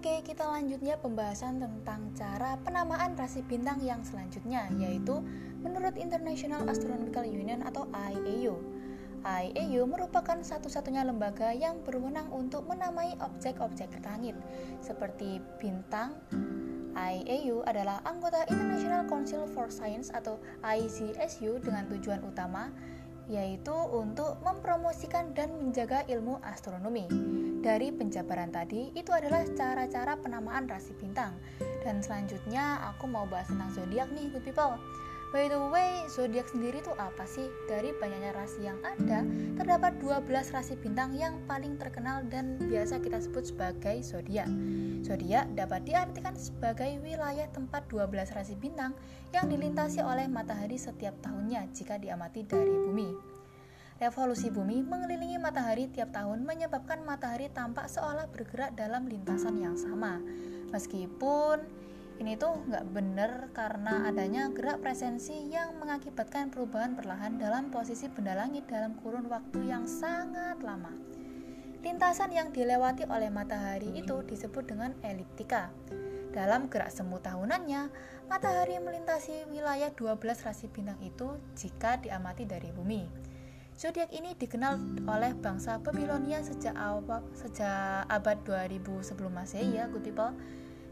Speaker 4: Oke, kita lanjutnya pembahasan tentang cara penamaan rasi bintang yang selanjutnya, yaitu menurut International Astronomical Union atau IAU. IAU merupakan satu-satunya lembaga yang berwenang untuk menamai objek-objek langit, seperti bintang. IAU adalah anggota International Council for Science atau ICSU dengan tujuan utama yaitu untuk mempromosikan dan menjaga ilmu astronomi. Dari penjabaran tadi, itu adalah cara-cara penamaan rasi bintang. Dan selanjutnya aku mau bahas tentang zodiak nih, good people. By the way, zodiak sendiri itu apa sih? Dari banyaknya rasi yang ada, terdapat 12 rasi bintang yang paling terkenal dan biasa kita sebut sebagai zodiak. Zodiak dapat diartikan sebagai wilayah tempat 12 rasi bintang yang dilintasi oleh matahari setiap tahunnya jika diamati dari bumi. Revolusi bumi mengelilingi matahari tiap tahun menyebabkan matahari tampak seolah bergerak dalam lintasan yang sama. Meskipun ini tuh nggak bener karena adanya gerak presensi yang mengakibatkan perubahan perlahan dalam posisi benda langit dalam kurun waktu yang sangat lama. Lintasan yang dilewati oleh matahari itu disebut dengan eliptika. Dalam gerak semu tahunannya, matahari melintasi wilayah 12 rasi bintang itu jika diamati dari bumi. Zodiak ini dikenal oleh bangsa Babilonia sejak awal, sejak abad 2000 sebelum Masehi ya, good.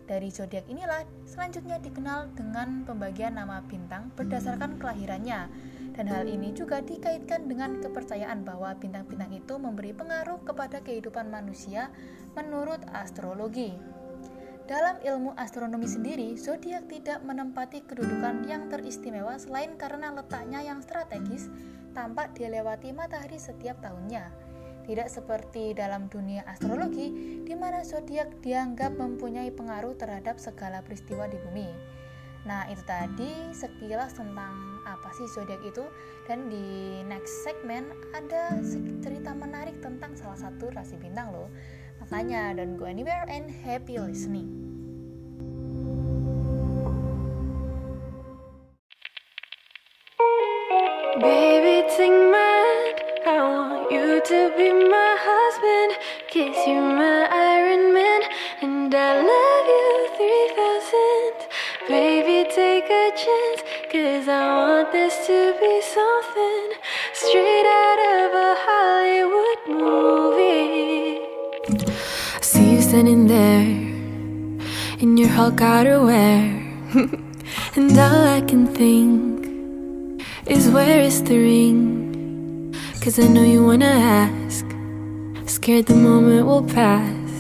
Speaker 4: Dari zodiak inilah selanjutnya dikenal dengan pembagian nama bintang berdasarkan kelahirannya. Dan hal ini juga dikaitkan dengan kepercayaan bahwa bintang-bintang itu memberi pengaruh kepada kehidupan manusia menurut astrologi. Dalam ilmu astronomi sendiri, zodiak tidak menempati kedudukan yang teristimewa selain karena letaknya yang strategis tampak dilewati matahari setiap tahunnya. Tidak seperti dalam dunia astrologi, di mana zodiak dianggap mempunyai pengaruh terhadap segala peristiwa di bumi. Nah, itu tadi sekilas tentang apa sih zodiak itu dan di next segment ada cerita menarik tentang salah satu rasi bintang loh. Makanya don't go anywhere and happy listening.
Speaker 9: Baby, take my hand. I want you to be my husband. Kiss you, my Iron Man. And I love you 3000. Baby, take a chance. Cause I want this to be something straight out of a Hollywood movie. I see you standing there in your Hulk outerwear. and all I can think is where is the ring? Cause I know you wanna ask. Scared the moment will pass.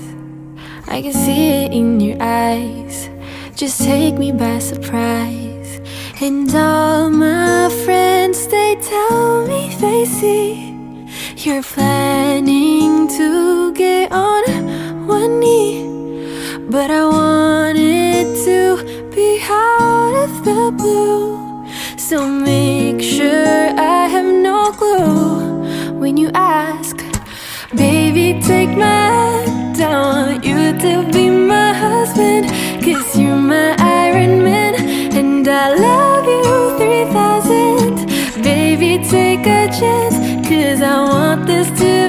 Speaker 9: I can see it in your eyes. Just take me by surprise. And all my friends, they tell me they see you're planning to get on one knee. But I want it to be out of the blue. So make sure I have no clue when you ask. Baby, take my hand. I want you to be my husband. Cause you're my Iron Man. And I love you 3000. Baby, take a chance. Cause I want this to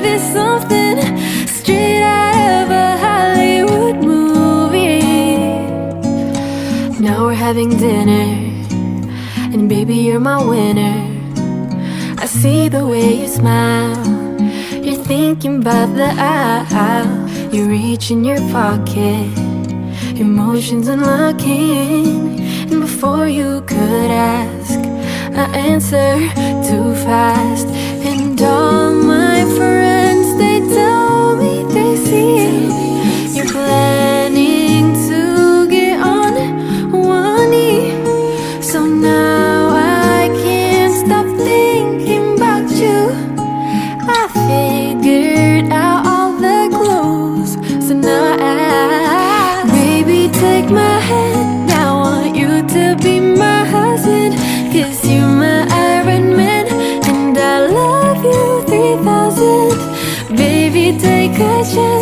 Speaker 9: see the way you smile. You're thinking about the aisle. You reach in your pocket, emotions unlocking. And before you could ask, I answer too fast. And all my friends, they tell me they see you're planning
Speaker 11: changes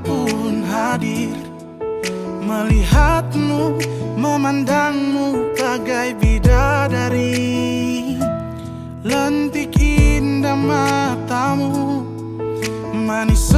Speaker 11: Pun hadir. Melihatmu, memandangmu bagai bidadari. Lentik indah matamu Manis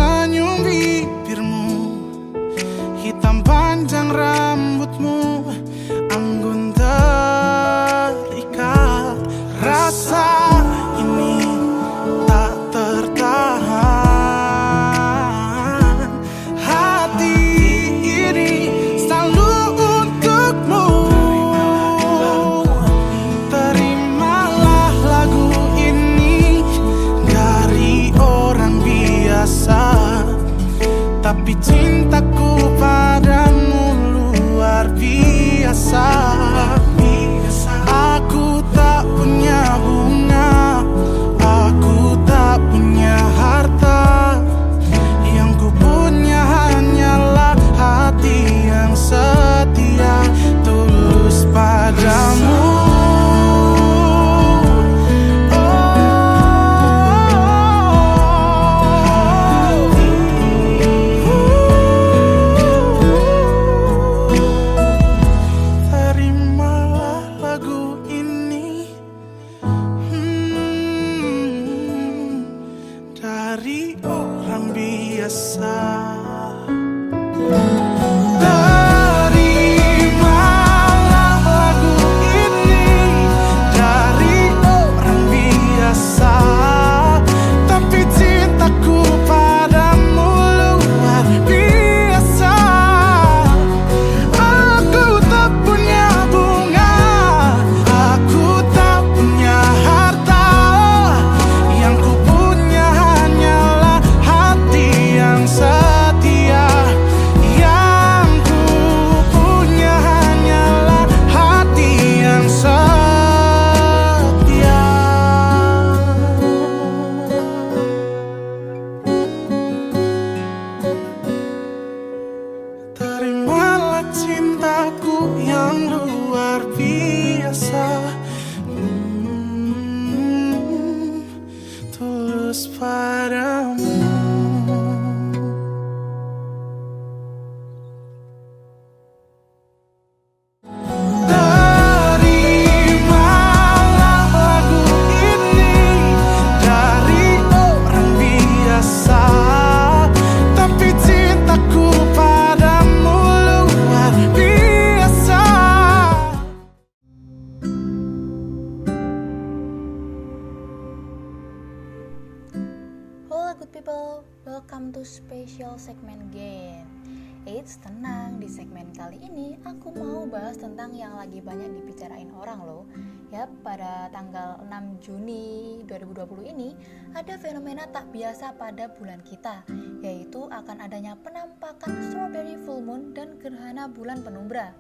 Speaker 4: pada tanggal 6 Juni 2020 ini ada fenomena tak biasa pada bulan kita, yaitu akan adanya penampakan strawberry full moon dan gerhana bulan penumbra.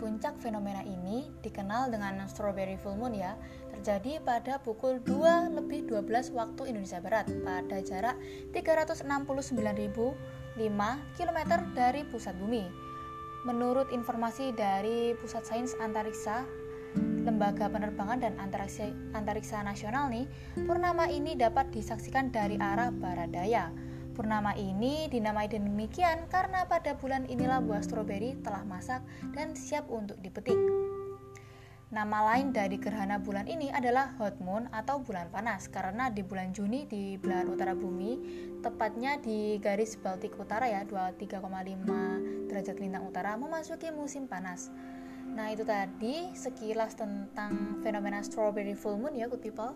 Speaker 4: Puncak fenomena ini dikenal dengan strawberry full moon ya, terjadi pada pukul 2 lebih 12 waktu Indonesia Barat pada jarak 369.005 km dari pusat bumi. Menurut informasi dari Pusat Sains Antariksa
Speaker 5: Lembaga Penerbangan dan Antariksa, Antariksa Nasional nih, purnama ini dapat disaksikan dari arah barat daya. Purnama ini dinamai demikian karena pada bulan inilah buah stroberi telah masak dan siap untuk dipetik. Nama lain dari gerhana bulan ini adalah hot moon atau bulan panas karena di bulan Juni di belahan utara bumi, tepatnya di garis Baltik Utara ya 23,5 derajat lintang utara memasuki musim panas. Nah, itu tadi sekilas tentang fenomena strawberry full moon ya, good people.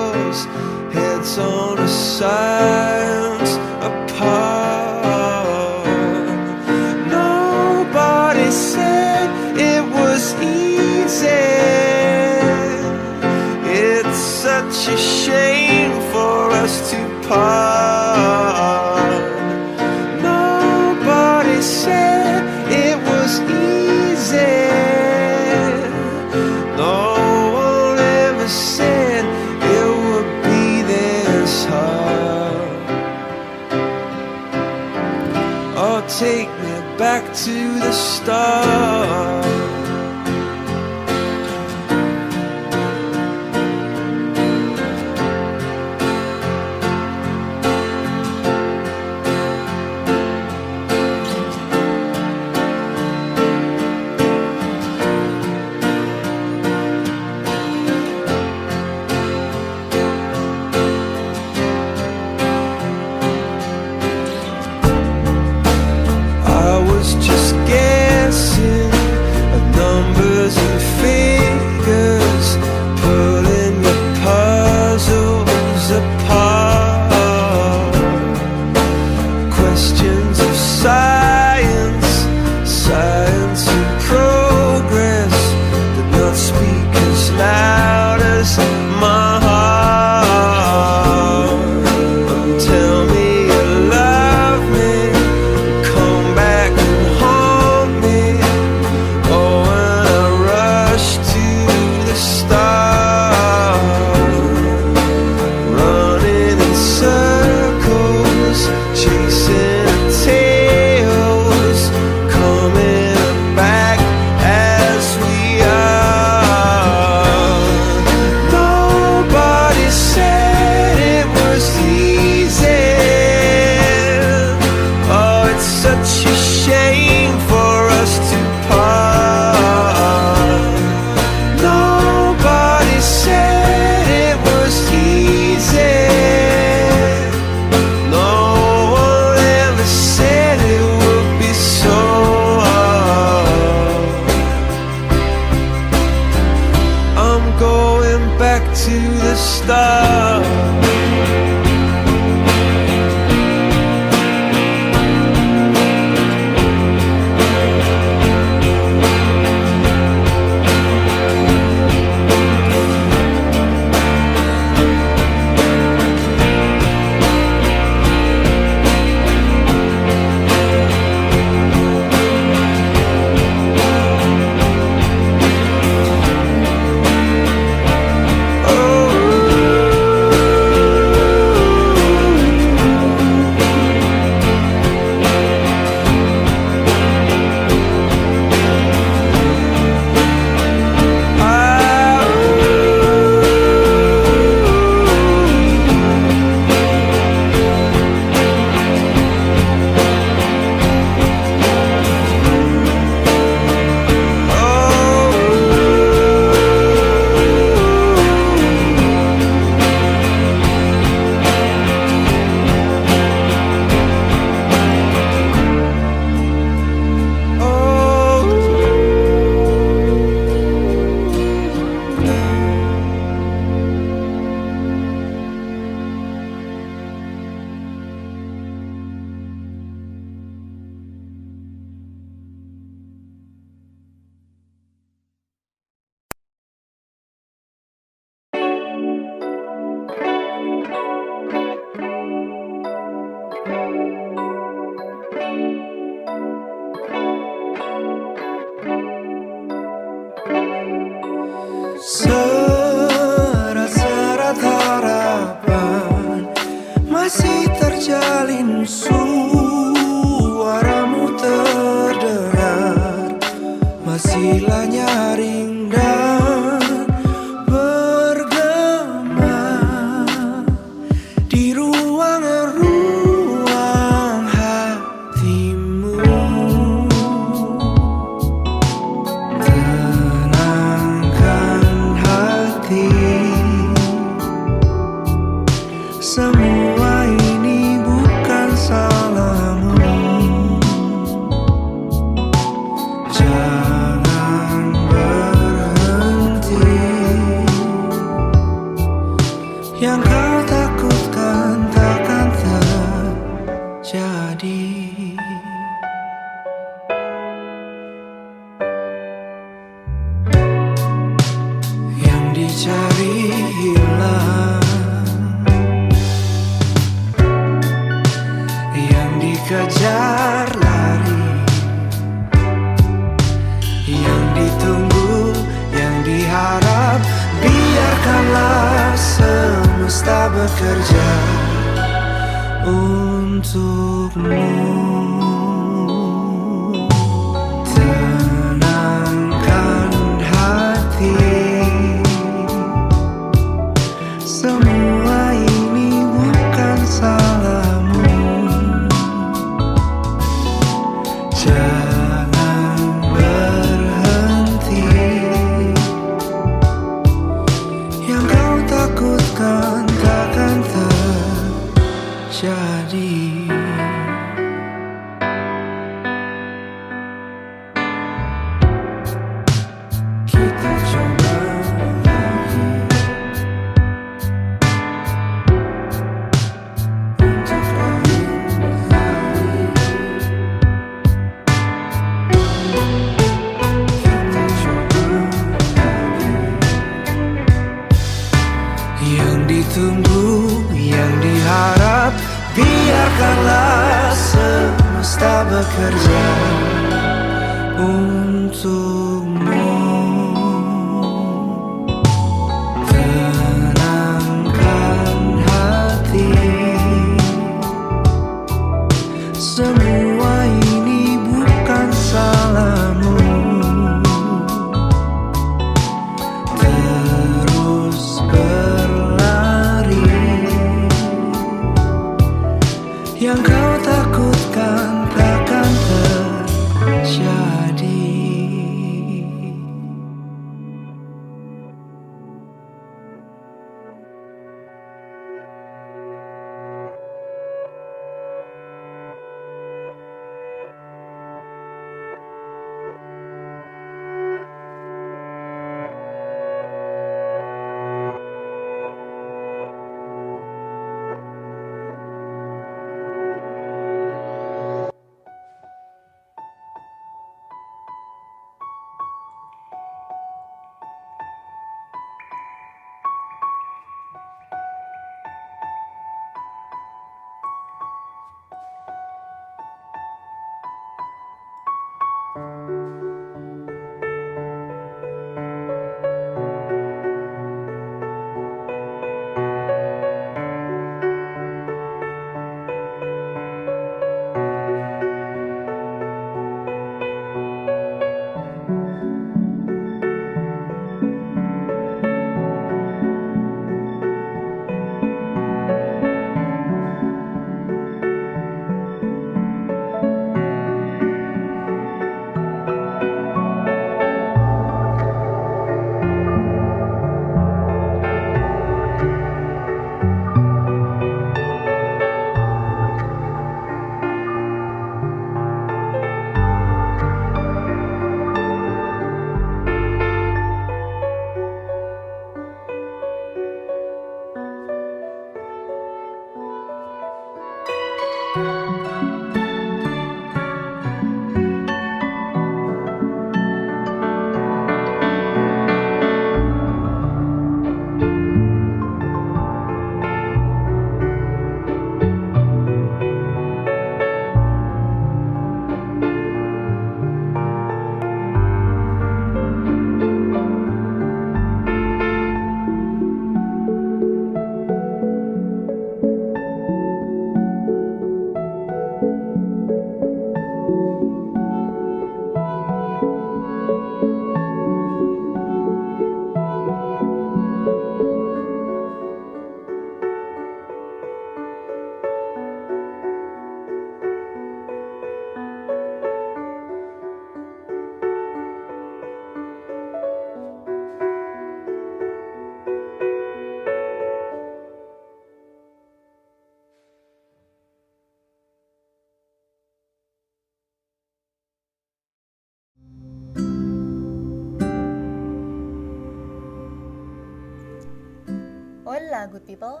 Speaker 4: Good people,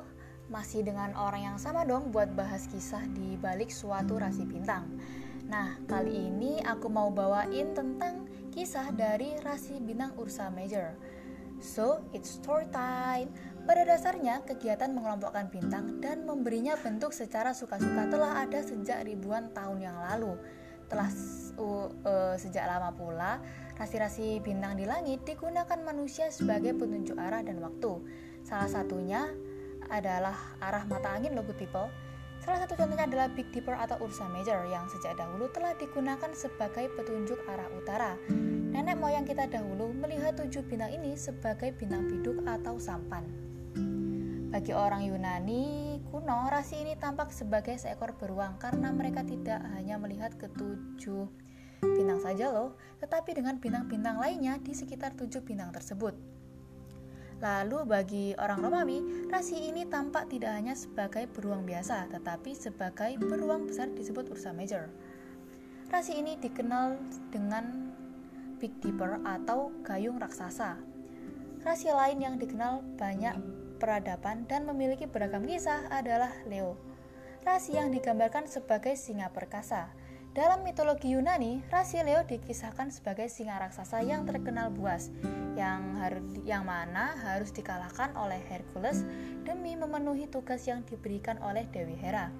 Speaker 4: masih dengan orang yang sama dong buat bahas kisah di balik suatu rasi bintang. Nah, kali ini aku mau bawain tentang kisah dari rasi bintang Ursa Major. So, it's story time. Pada dasarnya, kegiatan mengelompokkan bintang dan memberinya bentuk secara suka-suka telah ada sejak ribuan tahun yang lalu. Telah uh, uh, sejak lama pula, rasi-rasi bintang di langit digunakan manusia sebagai petunjuk arah dan waktu. Salah satunya adalah arah mata angin loh good people. Salah satu contohnya adalah Big Dipper atau Ursa Major yang sejak dahulu telah digunakan sebagai petunjuk arah utara. Nenek moyang kita dahulu melihat tujuh bintang ini sebagai bintang biduk atau sampan. Bagi orang Yunani kuno, rasi ini tampak sebagai seekor beruang karena mereka tidak hanya melihat ketujuh bintang saja loh, tetapi dengan bintang-bintang lainnya di sekitar tujuh bintang tersebut. Lalu bagi orang Romawi, rasi ini tampak tidak hanya sebagai beruang biasa, tetapi sebagai beruang besar disebut Ursa Major. Rasi ini dikenal dengan Big Dipper atau gayung raksasa. Rasi lain yang dikenal banyak peradaban dan memiliki beragam kisah adalah Leo. Rasi yang digambarkan sebagai singa perkasa. Dalam mitologi Yunani, rasi Leo dikisahkan sebagai singa raksasa yang terkenal buas, yang harus yang mana harus dikalahkan oleh Hercules demi memenuhi tugas yang diberikan oleh Dewi Hera.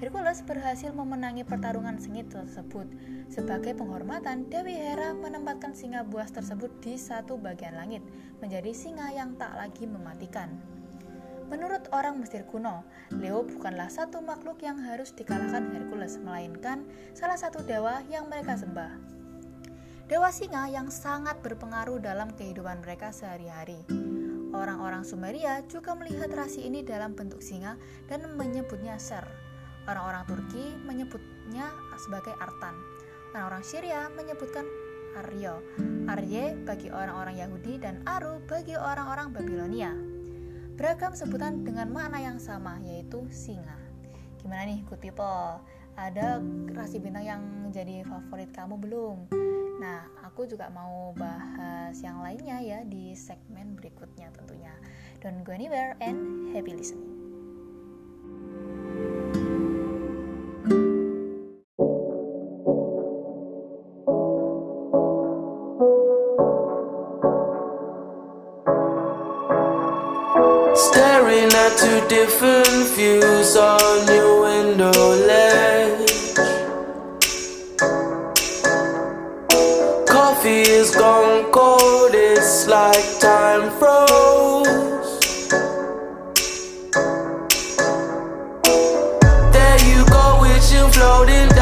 Speaker 4: Hercules berhasil memenangi pertarungan sengit tersebut. Sebagai penghormatan, Dewi Hera menempatkan singa buas tersebut di satu bagian langit, menjadi singa yang tak lagi mematikan. Menurut orang Mesir kuno, Leo bukanlah satu makhluk yang harus dikalahkan Hercules, melainkan salah satu dewa yang mereka sembah. Dewa singa yang sangat berpengaruh dalam kehidupan mereka sehari-hari. Orang-orang Sumeria juga melihat rasi ini dalam bentuk singa dan menyebutnya Ser. Orang-orang Turki menyebutnya sebagai Artan. Orang-orang Syria menyebutkan Aryo. Arye bagi orang-orang Yahudi dan Aru bagi orang-orang Babilonia beragam sebutan dengan makna yang sama yaitu singa. Gimana nih good people? Ada rasi bintang yang jadi favorit kamu belum? Nah, aku juga mau bahas yang lainnya ya di segmen berikutnya tentunya. Don't go anywhere and happy listening.
Speaker 5: Staring at two different views on your window ledge. Coffee is gone cold, it's like time froze. There you go, wishing, floating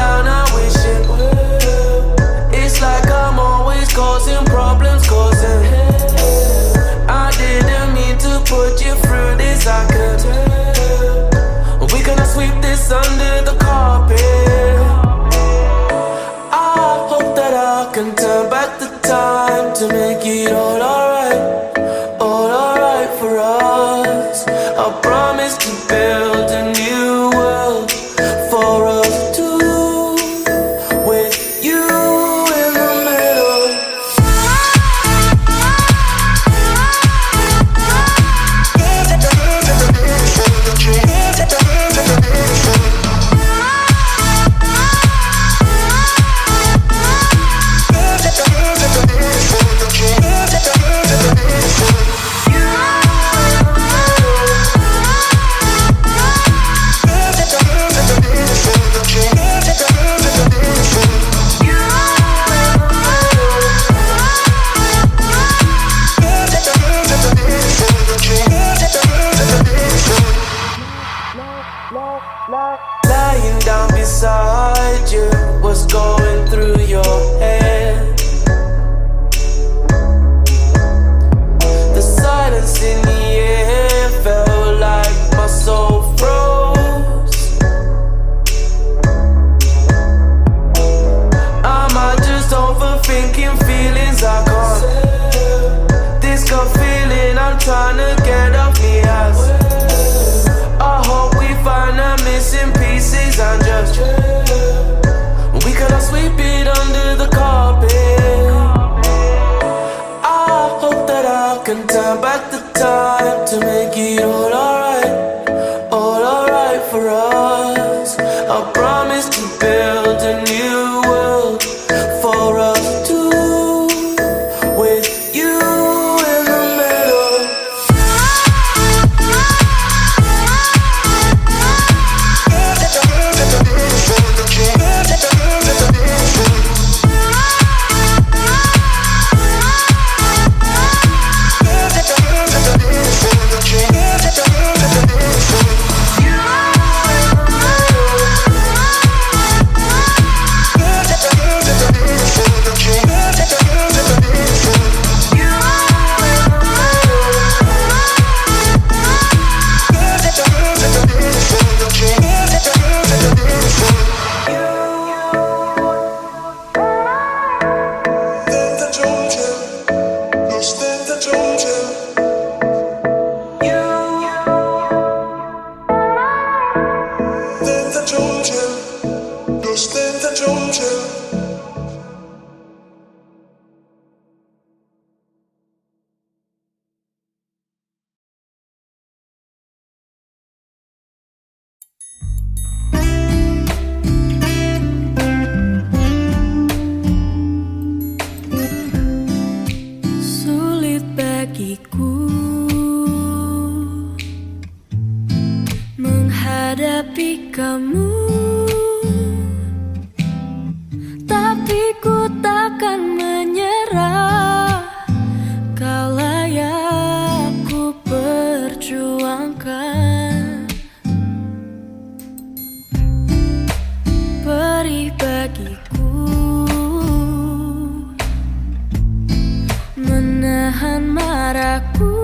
Speaker 9: marahku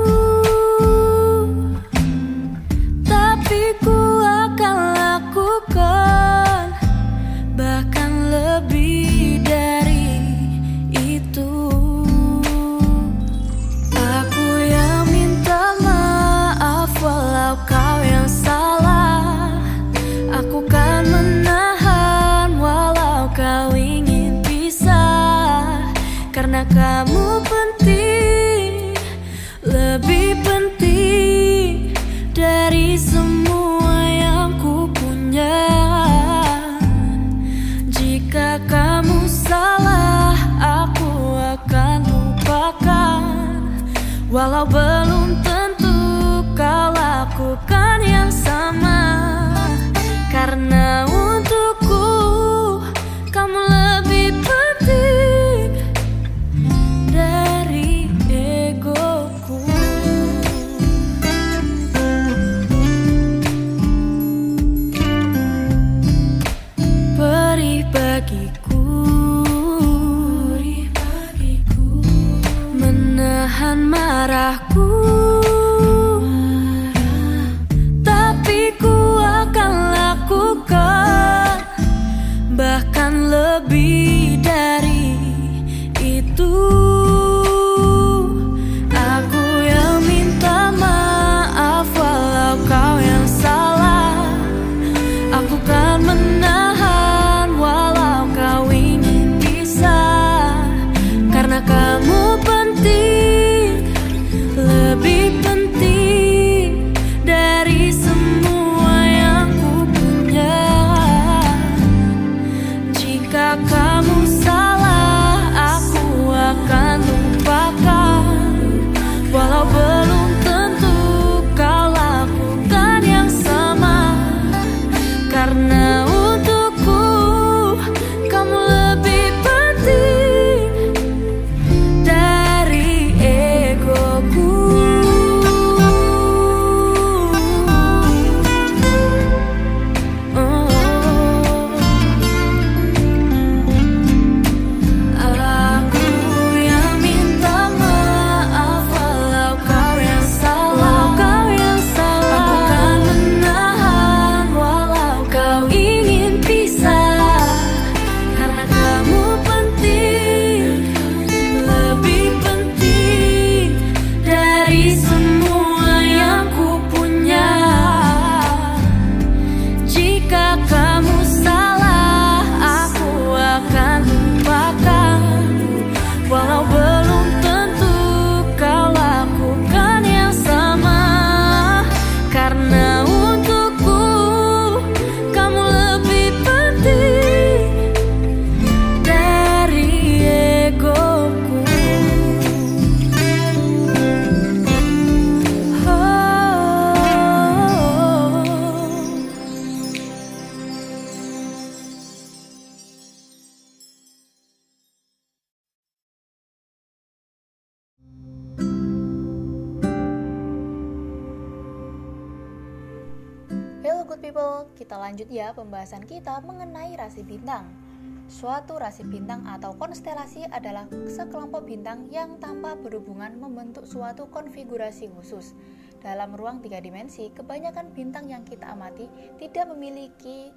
Speaker 4: Rasi bintang atau konstelasi adalah sekelompok bintang yang tanpa berhubungan membentuk suatu konfigurasi khusus. Dalam ruang tiga dimensi, kebanyakan bintang yang kita amati tidak memiliki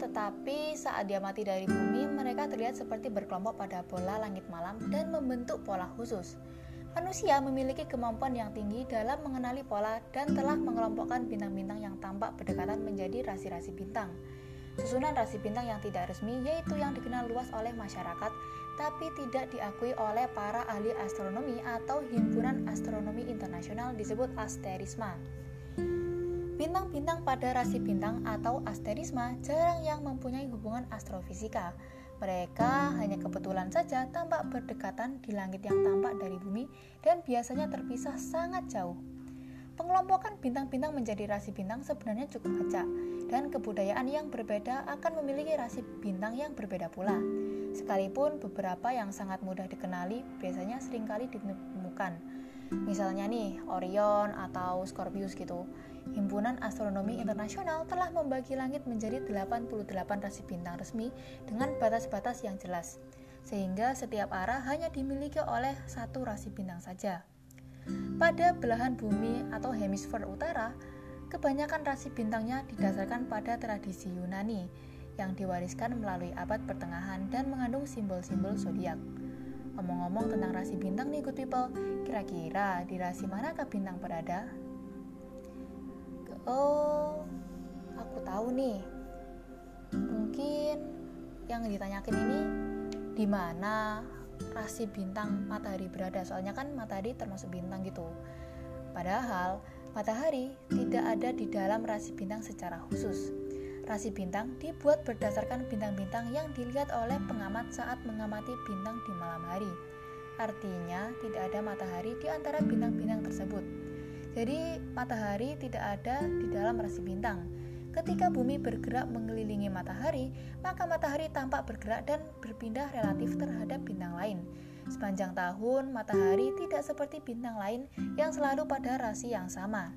Speaker 4: tetapi saat diamati dari bumi, mereka terlihat seperti berkelompok pada bola langit malam dan membentuk pola khusus. Manusia memiliki kemampuan yang tinggi dalam mengenali pola dan telah mengelompokkan bintang-bintang yang tampak berdekatan menjadi rasi-rasi bintang. Susunan rasi bintang yang tidak resmi yaitu yang dikenal luas oleh masyarakat tapi tidak diakui oleh para ahli astronomi atau himpunan astronomi internasional disebut asterisma. Bintang-bintang pada rasi bintang atau asterisma jarang yang mempunyai hubungan astrofisika. Mereka hanya kebetulan saja tampak berdekatan di langit yang tampak dari bumi dan biasanya terpisah sangat jauh. Pengelompokan bintang-bintang menjadi rasi bintang sebenarnya cukup acak, dan kebudayaan yang berbeda akan memiliki rasi bintang yang berbeda pula. Sekalipun beberapa yang sangat mudah dikenali biasanya sering kali ditemukan. Misalnya nih, Orion atau Scorpius gitu. Himpunan Astronomi Internasional telah membagi langit menjadi 88 rasi bintang resmi dengan batas-batas yang jelas, sehingga setiap arah hanya dimiliki oleh satu rasi bintang saja. Pada belahan bumi atau hemisfer utara, kebanyakan rasi bintangnya didasarkan pada tradisi Yunani yang diwariskan melalui abad pertengahan dan mengandung simbol-simbol zodiak. Ngomong-ngomong tentang rasi bintang nih good people, kira-kira di rasi manakah bintang berada? Oh, aku tahu nih. Mungkin yang ditanyakan ini di mana rasi bintang matahari berada. Soalnya kan matahari termasuk bintang gitu. Padahal matahari tidak ada di dalam rasi bintang secara khusus. Rasi bintang dibuat berdasarkan bintang-bintang yang dilihat oleh pengamat saat mengamati bintang di malam hari. Artinya, tidak ada matahari di antara bintang-bintang tersebut. Jadi, matahari tidak ada di dalam rasi bintang. Ketika bumi bergerak mengelilingi matahari, maka matahari tampak bergerak dan berpindah relatif terhadap bintang lain. Sepanjang tahun, matahari tidak seperti bintang lain yang selalu pada rasi yang sama.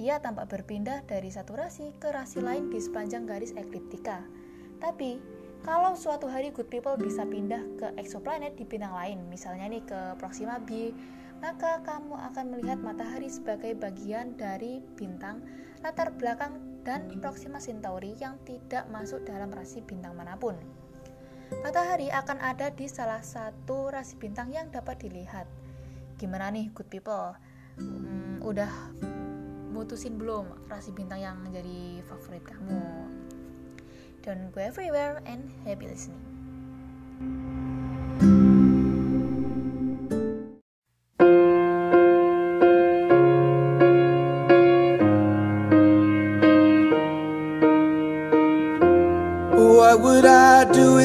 Speaker 4: Ia tampak berpindah dari satu rasi ke rasi lain di sepanjang garis ekliptika. Tapi, kalau suatu hari good people bisa pindah ke exoplanet di bintang lain, misalnya nih ke Proxima B, maka kamu akan melihat matahari sebagai bagian dari bintang latar belakang dan Proxima Centauri yang tidak masuk dalam rasi bintang mana pun. Matahari akan ada di salah satu rasi bintang yang dapat dilihat. Gimana nih good people? Hmm, udah mutusin belum rasi bintang yang menjadi favorit kamu? Don't go everywhere and happy listening.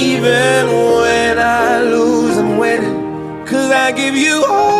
Speaker 5: Even when I lose, I'm winning. Cause I give you all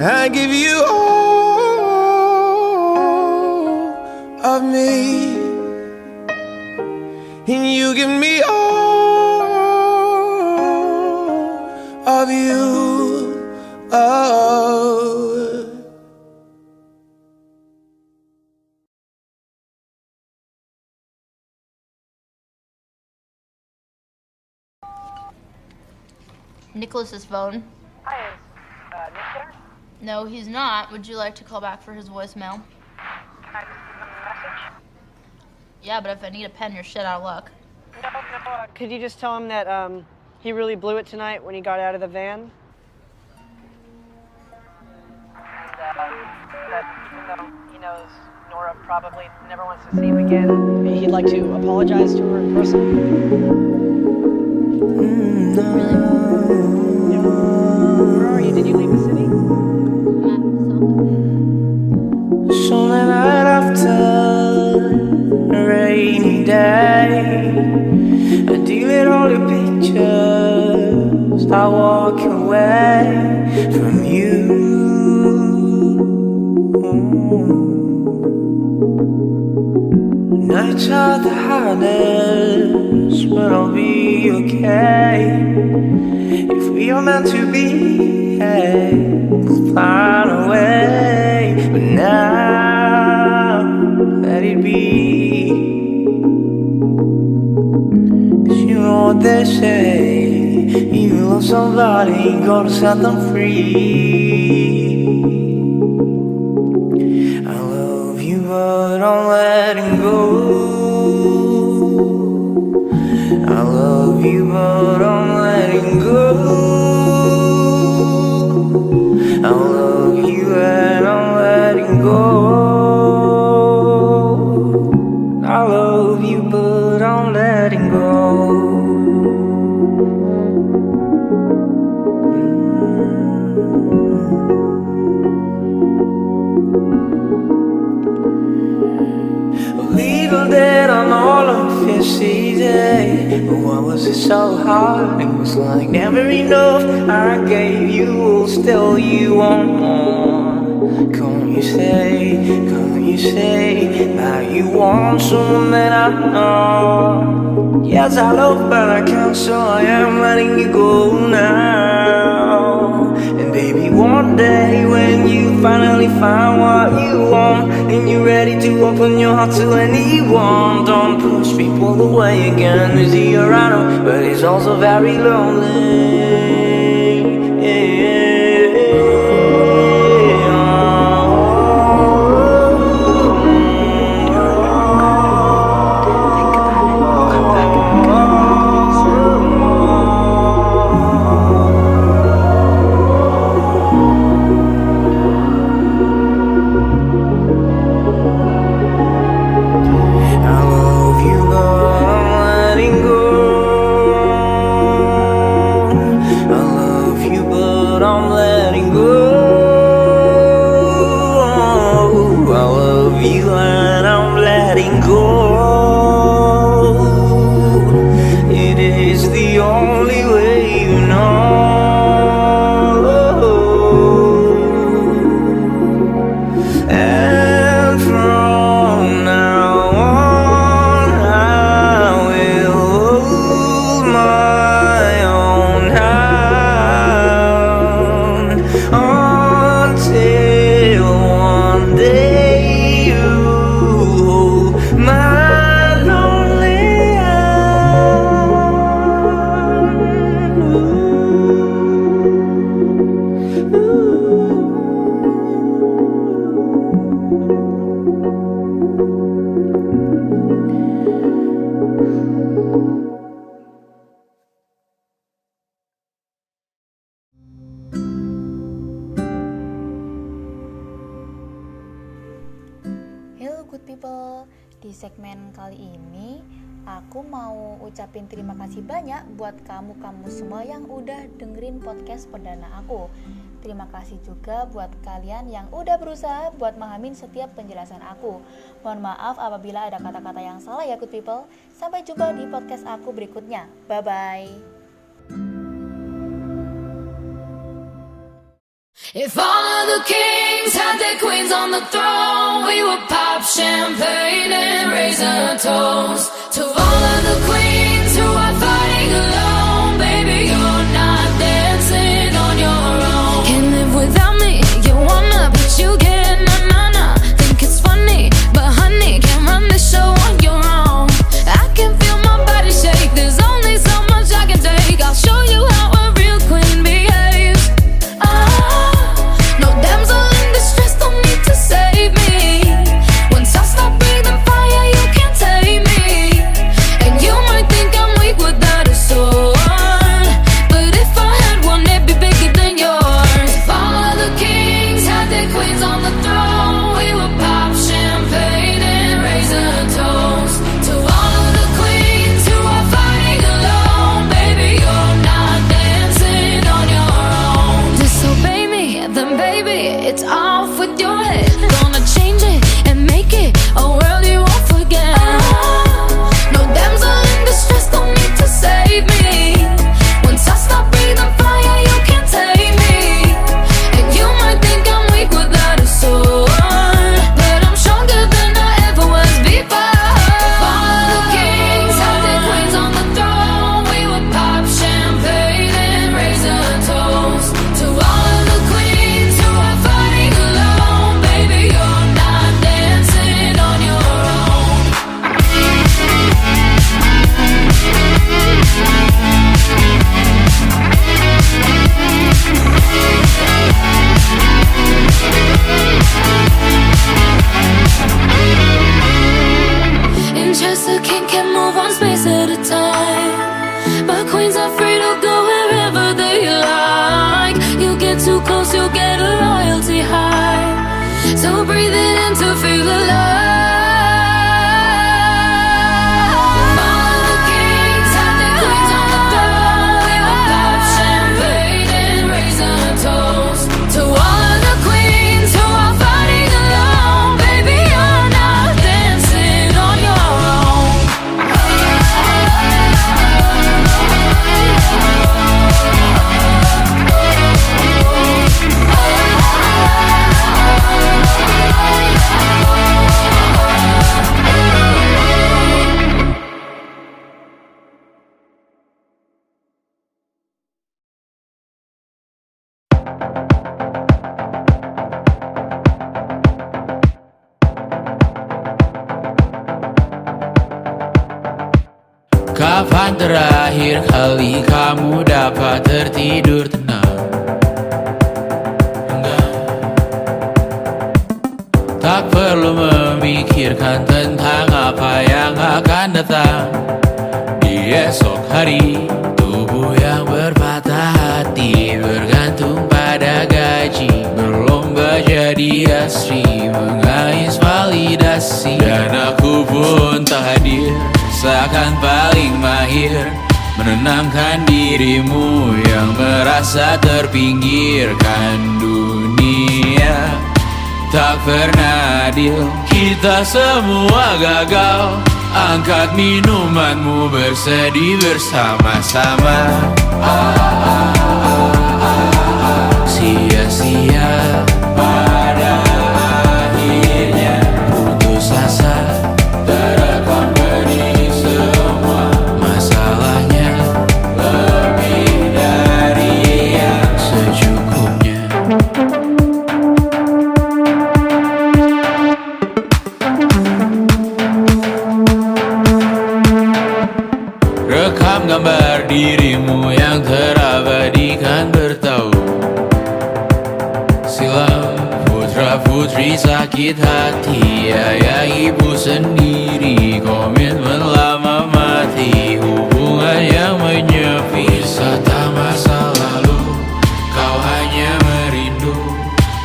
Speaker 5: I give you all of me. And you give me all of you. Oh.
Speaker 4: Nicholas's phone.
Speaker 12: Hi, is uh, Nick there?
Speaker 4: No, he's not. Would you like to call back for his voicemail?
Speaker 12: Can I just give a message?
Speaker 4: Yeah, but if I need a pen, you're shit out of luck.
Speaker 12: No, no. Could you just tell him that um, he really blew it tonight when he got out of the van? And uh, that even though he knows Nora probably never wants to see him again, he'd like to apologize to her in person. Yeah. Where are you? Did you leave
Speaker 5: day, I delete all your pictures. I walk away from you. Nights are the hardest, but I'll be okay. If we are meant to be, hey, let's find a way. But now, let it be. What they say. You love somebody, gotta set them free. But why was it so hard? It was like never enough. I gave you, still you want more. Can't you say, can't you say that you want someone that I know? Yes, I love, but I can't, so I am letting you go now one day when you finally find what you want And you're ready to open your heart to anyone. Don't push people away again, it's ironic But it's also very lonely.
Speaker 4: buat kamu-kamu semua yang udah dengerin podcast perdana aku. Terima kasih juga buat kalian yang udah berusaha buat memahamin setiap penjelasan aku. Mohon maaf apabila ada kata-kata yang salah ya good people. Sampai jumpa di podcast aku berikutnya.
Speaker 1: Bye-bye. Champagne and raise toast to all of the queens.
Speaker 13: Kapan terakhir kali kamu dapat tertidur tenang. Enggak Tak perlu memikirkan tentang apa yang akan datang. Di esok hari Tubuh yang berpatah hati Bergantung pada gaji. Berlomba jadi asri Mengais validasi. Dan aku pun tak hadir Seakan paling mahir. Menenangkan dirimu yang merasa terpinggirkan dunia. Tak pernah adil Kita semua gagal. Angkat minumanmu bersedih bersama-sama. Sia-sia sakit hati Ayah ibu sendiri. Komitmen lama mati Hubungan yang menyepi. Wisata masa lalu Kau hanya merindu.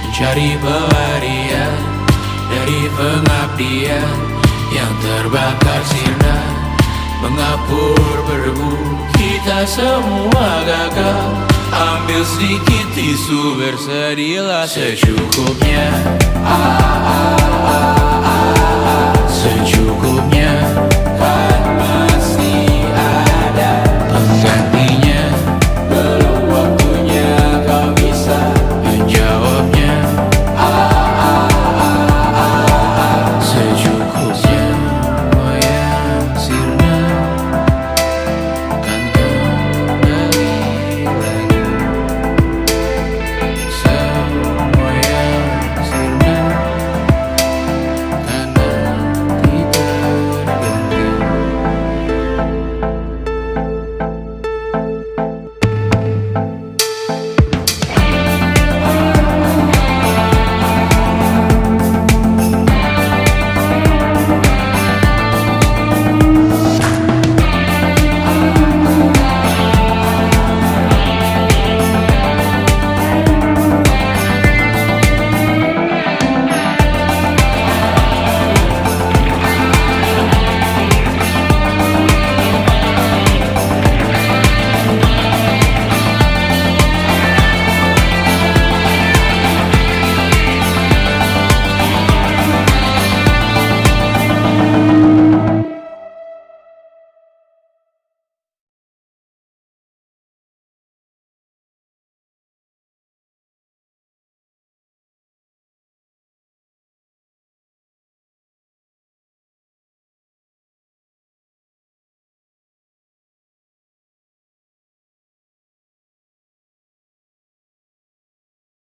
Speaker 13: Mencari pelarian Dari pengabdian Yang terbakar sirna Mengapur berdebu Kita semua gagal Ambil sedikit tisu berserilah secukupnya ah, ah, ah, ah, ah. Secukupnya